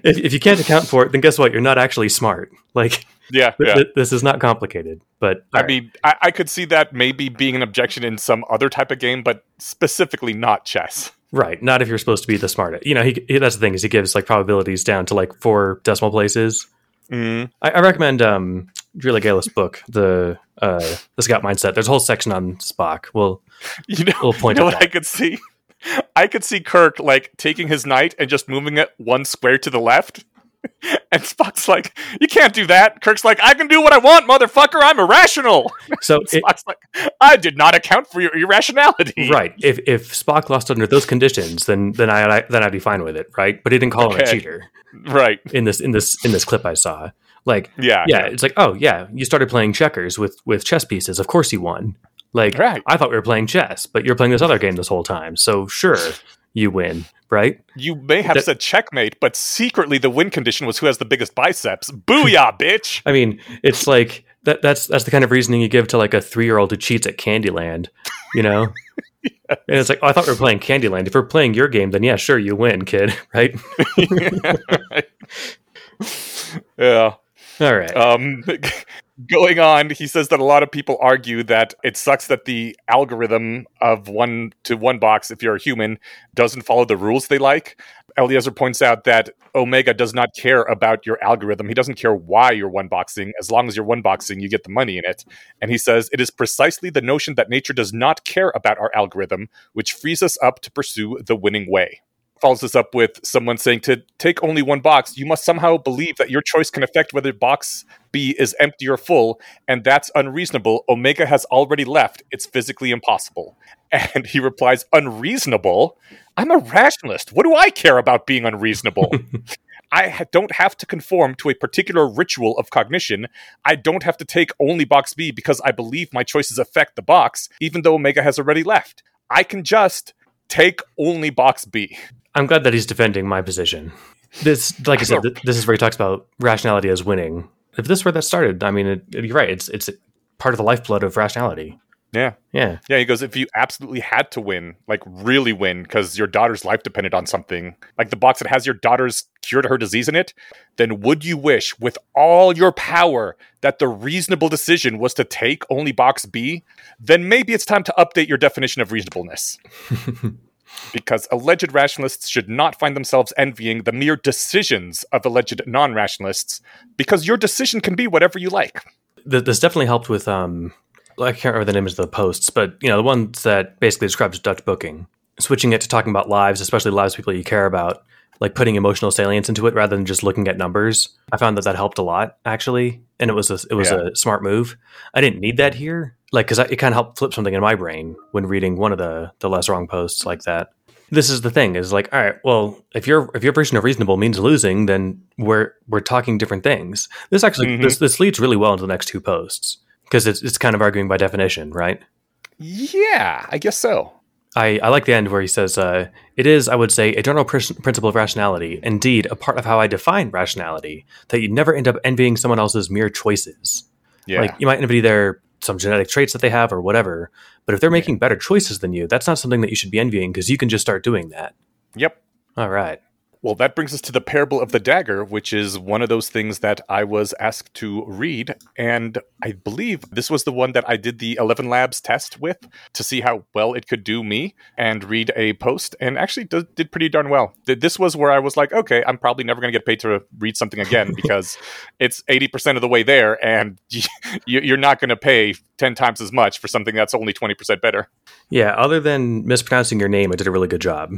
if, if you can't account for it, then guess what? You're not actually smart. Like, yeah, yeah. th- this is not complicated. But I right. mean, I, I could see that maybe being an objection in some other type of game, but specifically not chess. right, not if you're supposed to be the smartest. You know, he, he that's the thing is he gives like probabilities down to like four decimal places. Mm. I, I recommend um, Julia Galef's book, the uh, the Scout Mindset. There's a whole section on Spock. Well, You know, We'll point you know at what that. I could see? I could see Kirk like taking his knight and just moving it one square to the left. And Spock's like, "You can't do that." Kirk's like, "I can do what I want, motherfucker. I'm irrational." so it, Spock's like, "I did not account for your irrationality." right, if if Spock lost under those conditions, then then I, I then I'd be fine with it, right? But he didn't call him a cheater right. in this in this in this clip I saw. Like, Yeah, yeah, it's like, oh yeah, you started playing checkers with with chess pieces. Of course you won. Like, Right. I thought we were playing chess, but you're playing this other game this whole time. So sure, you win, right? You may have That- said checkmate, but secretly the win condition was who has the biggest biceps. Booyah, bitch! I mean, it's like that. That's that's the kind of reasoning you give to like a three year old who cheats at Candyland, you know. And it's like, oh, I thought we were playing Candyland. If we're playing your game, then yeah, sure, you win, kid, right? yeah. All right. Um, going on, he says that a lot of people argue that it sucks that the algorithm of one to one box, if you're a human, doesn't follow the rules they like. Eliezer points out that Omega does not care about your algorithm. He doesn't care why you're one boxing. As long as you're one boxing, you get the money in it. And he says it is precisely the notion that nature does not care about our algorithm which frees us up to pursue the winning way follows this up with someone saying to take only one box, you must somehow believe that your choice can affect whether box B is empty or full, and that's unreasonable. Omega has already left. It's physically impossible. And he replies, Unreasonable? I'm a rationalist. What do I care about being unreasonable? I don't have to conform to a particular ritual of cognition. I don't have to take only box B because I believe my choices affect the box, even though Omega has already left. I can just take only box B. I'm glad that he's defending my position. This, like I said, th- this is where he talks about rationality as winning. If this is where that started, I mean, it, you're right. It's it's part of the lifeblood of rationality. Yeah. Yeah, Yeah, he goes, if you absolutely had to win, like really win, because your daughter's life depended on something, like the box that has your daughter's cure to her disease in it, then would you wish with all your power that the reasonable decision was to take only box B? Then maybe it's time to update your definition of reasonableness. because alleged rationalists should not find themselves envying the mere decisions of alleged non rationalists, because your decision can be whatever you like. This definitely helped with um, I can't remember the names of the posts, but you know, the ones that basically describes Dutch booking. switching it to talking about lives, especially lives of people you care about, like putting emotional salience into it rather than just looking at numbers. I found that that helped a lot actually, and it was a, it was Yeah. a smart move. I didn't need that here, like because it kind of helped flip something in my brain when reading one of the the less wrong posts like that. This is the thing is like, all right, well, if your if your version of reasonable means losing, then we're we're talking different things. This actually Mhm. this this leads really well into the next two posts because it's it's kind of arguing by definition, right? Yeah, I guess so. I, I like the end where he says, uh, It is, I would say, a general pr- principle of rationality, indeed, a part of how I define rationality, that you never end up envying someone else's mere choices. Yeah. Like, you might envy their some genetic traits that they have or whatever, but if they're making better choices than you, that's not something that you should be envying because you can just start doing that. yep. All right. Well, that brings us to the parable of the dagger, which is one of those things that I was asked to read. And I believe this was the one that I did the 11 Labs test with to see how well it could do me and read a post, and actually did, did pretty darn well. This was where I was like, okay, I'm probably never going to get paid to read something again because it's 80% of the way there, and you- you're not going to pay 10 times as much for something that's only 20% better. Yeah, other than mispronouncing your name, it did a really good job.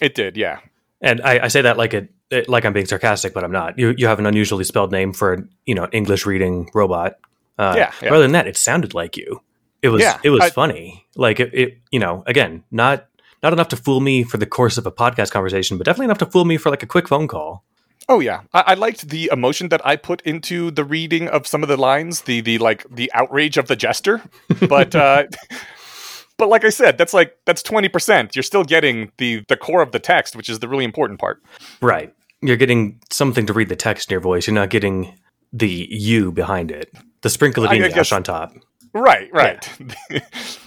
It did, yeah. And I, I say that like it, it like I'm being sarcastic, but I'm not. You you have an unusually spelled name for an you know English reading robot. Uh, Yeah, yeah. Rather than that, it sounded like you. It was Yeah, it was I- funny. Like it, it you know again not not enough to fool me for the course of a podcast conversation, but definitely enough to fool me for like a quick phone call. Oh yeah, I, I liked the emotion that I put into the reading of some of the lines, the the like the outrage of the jester. But uh, but like I said, that's like that's twenty percent. You're still getting the the core of the text, which is the really important part. Right. You're getting something to read the text in your voice. You're not getting the you behind it. The sprinkle of English on top. Right, right. Yeah.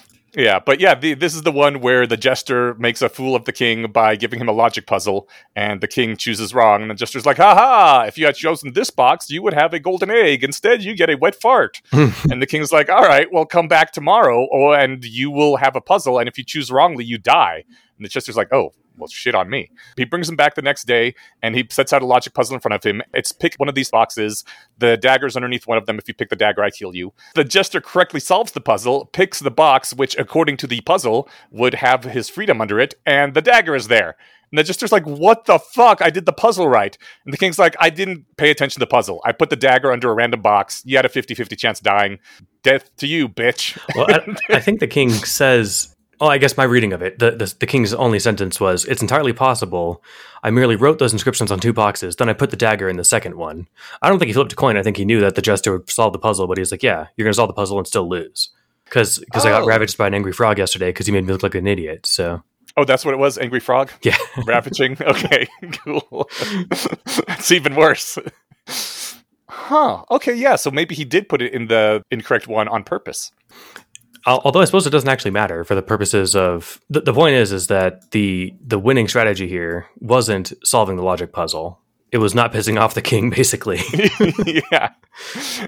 but yeah, the, this is the one where the jester makes a fool of the king by giving him a logic puzzle, and the king chooses wrong, and the jester's like, "Ha ha! If you had chosen this box, you would have a golden egg. Instead, you get a wet fart." and the king's like, "All right, well, come back tomorrow, or and you will have a puzzle, and if you choose wrongly, you die." And the jester's like, "Oh." Well, shit on me. He brings him back the next day and he sets out a logic puzzle in front of him. It's pick one of these boxes. The dagger's underneath one of them. If you pick the dagger, I kill you. The jester correctly solves the puzzle, picks the box, which, according to the puzzle, would have his freedom under it, and the dagger is there. And the jester's like, What the fuck? I did the puzzle right. And the king's like, I didn't pay attention to the puzzle. I put the dagger under a random box. You had a 50 50 chance dying. Death to you, bitch. Well, I, I think the king says. Oh, I guess my reading of it, the, the the king's only sentence was, "It's entirely possible. I merely wrote those inscriptions on two boxes. Then I put the dagger in the second one. I don't think he flipped a coin. I think he knew that the jester would solve the puzzle, but he's like, "Yeah, you're going to solve the puzzle and still lose." Because because I got Oh. ravaged by an angry frog yesterday because he made me look like an idiot. So Oh, that's what it was? Angry Frog? yeah, Ravaging? Okay, cool. That's even worse. Huh. Okay, yeah, so maybe he did put it in the incorrect one on purpose. Al- although I suppose it doesn't actually matter for the purposes of the, the point is is that the the winning strategy here wasn't solving the logic puzzle. It was not pissing off the king, basically. yeah.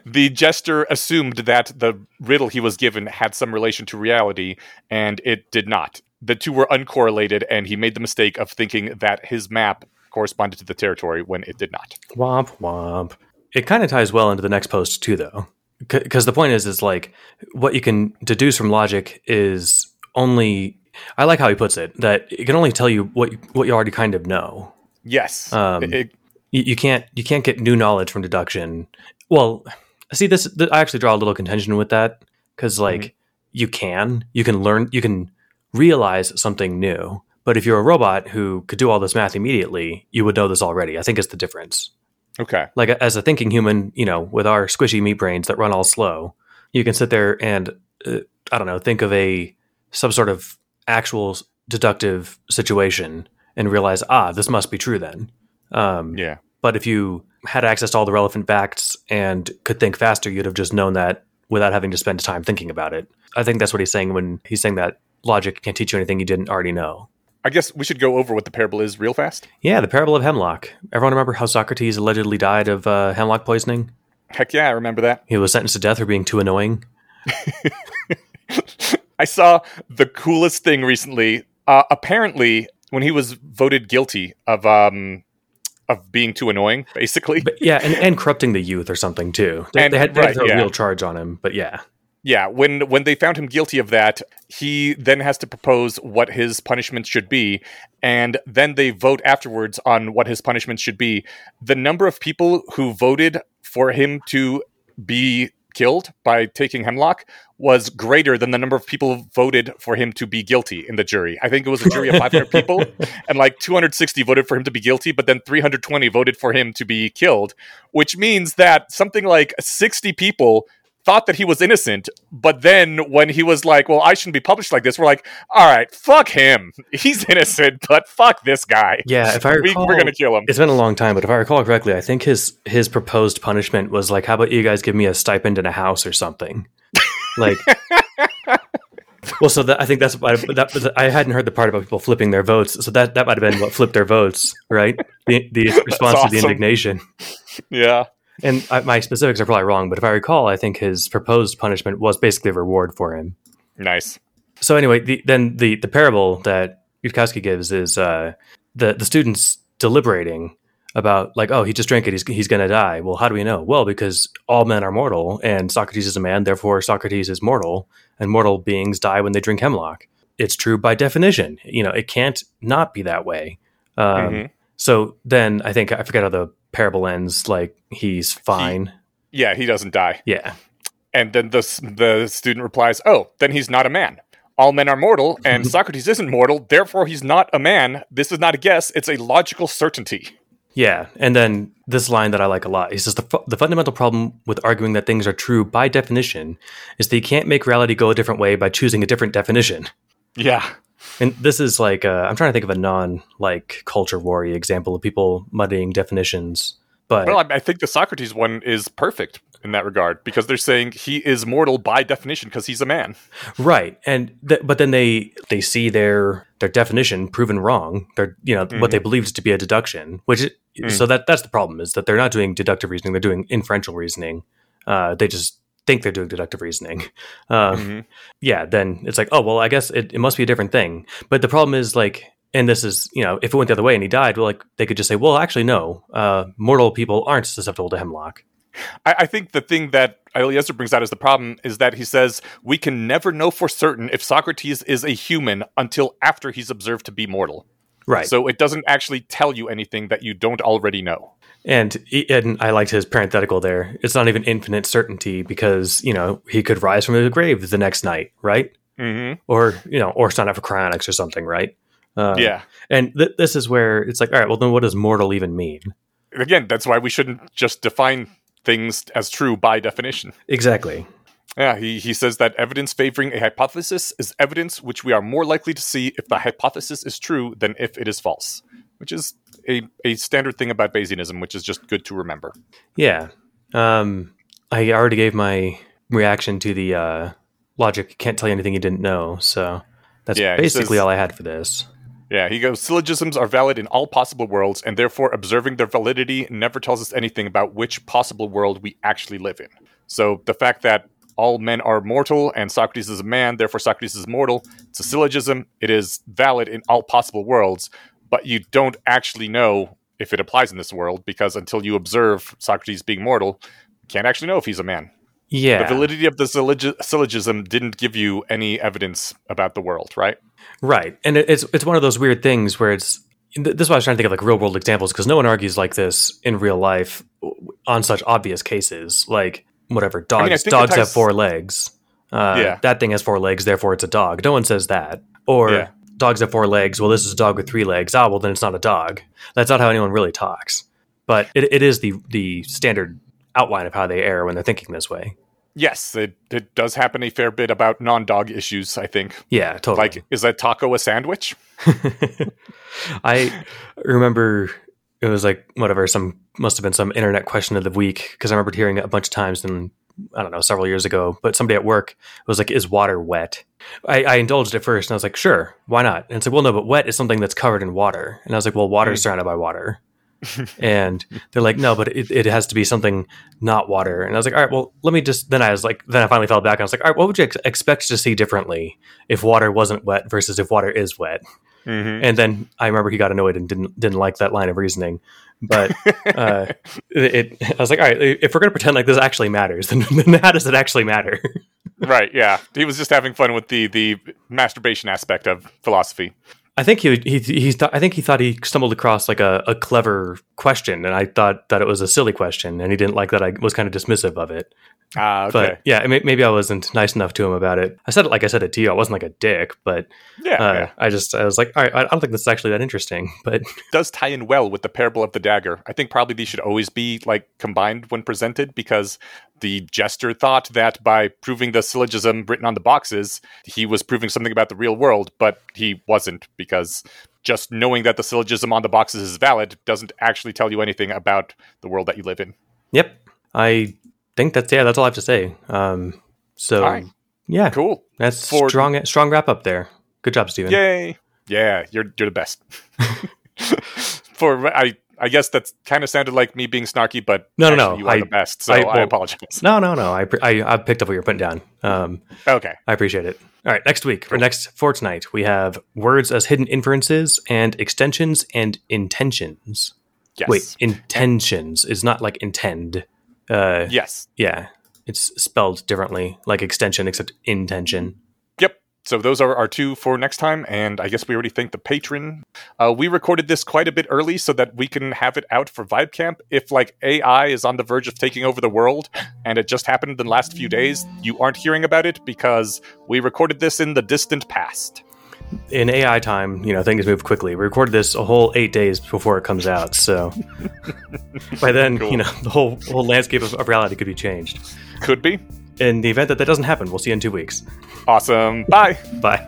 The jester assumed that the riddle he was given had some relation to reality, and it did not. The two were uncorrelated, and he made the mistake of thinking that his map corresponded to the territory when it did not. womp womp. It kind of ties well into the next post too, though, because the point is, is like what you can deduce from logic is only. I like how he puts it that it can only tell you what what you already kind of know. Yes. Um, It- it- you, you can't you can't get new knowledge from deduction. Well, see this. th- I actually draw a little contention with that because like you can you can learn you can realize something new, but if you're a robot who could do all this math immediately, you would know this already. I think it's the difference. Okay. Like as a thinking human, you know, with our squishy meat brains that run all slow, you can sit there and uh, I don't know, think of a some sort of actual deductive situation and realize, ah, this must be true then. Um, Yeah. but if you had access to all the relevant facts and could think faster, you'd have just known that without having to spend time thinking about it. I think that's what he's saying when he's saying that logic can't teach you anything you didn't already know. I guess we should go over what the parable is real fast. Yeah, the parable of hemlock. Everyone remember how Socrates allegedly died of uh, hemlock poisoning? Heck yeah, I remember that. He was sentenced to death for being too annoying. I saw the coolest thing recently. Uh, apparently, when he was voted guilty of um of being too annoying, basically. But yeah, and, and corrupting the youth or something too. They, And- they had, they had right, throw yeah. a real charge on him, but yeah. Yeah, when when they found him guilty of that, he then has to propose what his punishment should be, and then they vote afterwards on what his punishment should be. The number of people who voted for him to be killed by taking hemlock was greater than the number of people who voted for him to be guilty in the jury. I think it was a jury of 500 people, and like 260 voted for him to be guilty, but then 320 voted for him to be killed, which means that something like 60 people thought that he was innocent, but then when he was like, "Well, I shouldn't be published like this," we're like, "All right, fuck him. He's innocent, but fuck this guy." Yeah, if I recall, we, are gonna kill him. It's been a long time, but if I recall correctly, I think his his proposed punishment was like, "How about you guys give me a stipend and a house or something?" like. Well, so that, I think that's that, I hadn't heard the part about people flipping their votes, so that that might have been what flipped their votes, right? The, the response awesome. to the indignation. Yeah, and I, my specifics are probably wrong, but if I recall, I think his proposed punishment was basically a reward for him. Nice. So anyway, the, then the the parable that Yudkowsky gives is uh, the the students deliberating about like, oh, he just drank it, he's he's gonna die. Well, how do we know? Well, because all men are mortal, and Socrates is a man, therefore Socrates is mortal, and mortal beings die when they drink hemlock. It's true by definition. You know, it can't not be that way. Um, mm-hmm. So then I think I forget how the parable ends. Like he's fine. He, yeah, he doesn't die. Yeah. And then the the student replies, "Oh, then he's not a man. All men are mortal, and Socrates isn't mortal. Therefore, he's not a man. This is not a guess; it's a logical certainty." Yeah, and then this line that I like a lot. He says the, fu- the fundamental problem with arguing that things are true by definition is that you can't make reality go a different way by choosing a different definition. Yeah. And this is like uh, I'm trying to think of a non like culture war example of people muddying definitions. But well, I think the Socrates one is perfect in that regard because they're saying he is mortal by definition because he's a man. Right, and th- but then they they see their their definition proven wrong. They're you know mm-hmm. what they believed to be a deduction, which mm. so that that's the problem is that they're not doing deductive reasoning; they're doing inferential reasoning. Uh, they just think they're doing deductive reasoning. Um, mm-hmm. Yeah, then it's like, oh well, I guess it, it must be a different thing. But the problem is like, and this is you know, if it went the other way and he died, well, like they could just say, well, actually, no, uh, mortal people aren't susceptible to hemlock. I, I think the thing that Eliezer brings out as the problem is that he says we can never know for certain if Socrates is a human until after he's observed to be mortal. Right. So it doesn't actually tell you anything that you don't already know. And and I liked his parenthetical there. It's not even infinite certainty because you know he could rise from the grave the next night, right? Mm-hmm. Or you know, or sign up for cryonics or something, right? Uh, yeah. And th- this is where it's like, all right, well, then what does mortal even mean? Again, that's why we shouldn't just define things as true by definition. Exactly. Yeah, he, he says that evidence favoring a hypothesis is evidence which we are more likely to see if the hypothesis is true than if it is false, which is a, a standard thing about Bayesianism, which is just good to remember. Yeah. Um, I already gave my reaction to the uh, logic can't tell you anything you didn't know. So that's yeah, basically says, all I had for this. Yeah, he goes, syllogisms are valid in all possible worlds, and therefore observing their validity never tells us anything about which possible world we actually live in. So the fact that all men are mortal and Socrates is a man, therefore Socrates is mortal, it's a syllogism. It is valid in all possible worlds, but you don't actually know if it applies in this world because until you observe Socrates being mortal, you can't actually know if he's a man. Yeah. The validity of the syllogism didn't give you any evidence about the world, right? Right. And it's it's one of those weird things where it's this is why I was trying to think of like real world examples because no one argues like this in real life on such obvious cases like whatever dogs I mean, dogs have four legs. Uh, yeah. that thing has four legs, therefore it's a dog. No one says that. Or yeah dogs have four legs. Well, this is a dog with three legs. Ah, well, then it's not a dog. That's not how anyone really talks. But it, it is the the standard outline of how they err when they're thinking this way. Yes, it, it does happen a fair bit about non dog issues, I think. Yeah, totally. Like, is that taco a sandwich? I remember it was like whatever, some must have been some internet question of the week because I remember hearing it a bunch of times and I don't know, several years ago, but somebody at work was like, Is water wet? I, I, indulged at first and I was like, Sure, why not? And it's like, Well, no, but wet is something that's covered in water. And I was like, Well, water is mm. surrounded by water. and they're like, No, but it, it has to be something not water. And I was like, All right, well, let me just. Then I was like, Then I finally fell back and I was like, All right, what would you ex- expect to see differently if water wasn't wet versus if water is wet? Mhm. And then I remember he got annoyed and didn't didn't like that line of reasoning. But uh, it, it, I was like, all right, if we're going to pretend like this actually matters, then, then how does it actually matter? right, yeah. He was just having fun with the the masturbation aspect of philosophy. I think he he he thought I think he thought he stumbled across like a, a clever question, and I thought that it was a silly question, and he didn't like that I was kind of dismissive of it. Ah, okay. But yeah, may- maybe I wasn't nice enough to him about it. I said it like I said it to you. I wasn't like a dick, but yeah, uh, yeah. I just I was like, all right, I don't think this is actually that interesting. But does tie in well with the parable of the dagger. I think probably these should always be like combined when presented because the jester thought that by proving the syllogism written on the boxes, he was proving something about the real world, but he wasn't because just knowing that the syllogism on the boxes is valid doesn't actually tell you anything about the world that you live in. yep, I think that's yeah, that's all I have to say. Um, so All right. yeah, Cool. that's For- strong strong wrap up there. Good job, Steven. Yay. Yeah, you're you're the best. For I I guess that kind of sounded like me being snarky, but No, no, no, you are I- the best, so I- I, apologize. No, no, no. I, pre- I I picked up what you're putting down. Um, Okay. I appreciate it. All right, next week or next fortnight, we have words as hidden inferences and extensions and intentions. Yes. Wait, intentions is not like intend. Uh, Yes. yeah, it's spelled differently, like extension, except intention. Yep. So those are our two for next time, and I guess we already thanked the patron. Uh, we recorded this quite a bit early so that we can have it out for Vibe Camp. If like AI is on the verge of taking over the world, and it just happened in the last few days, you aren't hearing about it because we recorded this in the distant past. In AI time, you know, things move quickly. We recorded this a whole eight days before it comes out, so by then, Cool. you know, the whole whole landscape of, of reality could be changed. Could be. In the event that that doesn't happen, we'll see you in two weeks. Awesome. Bye. Bye.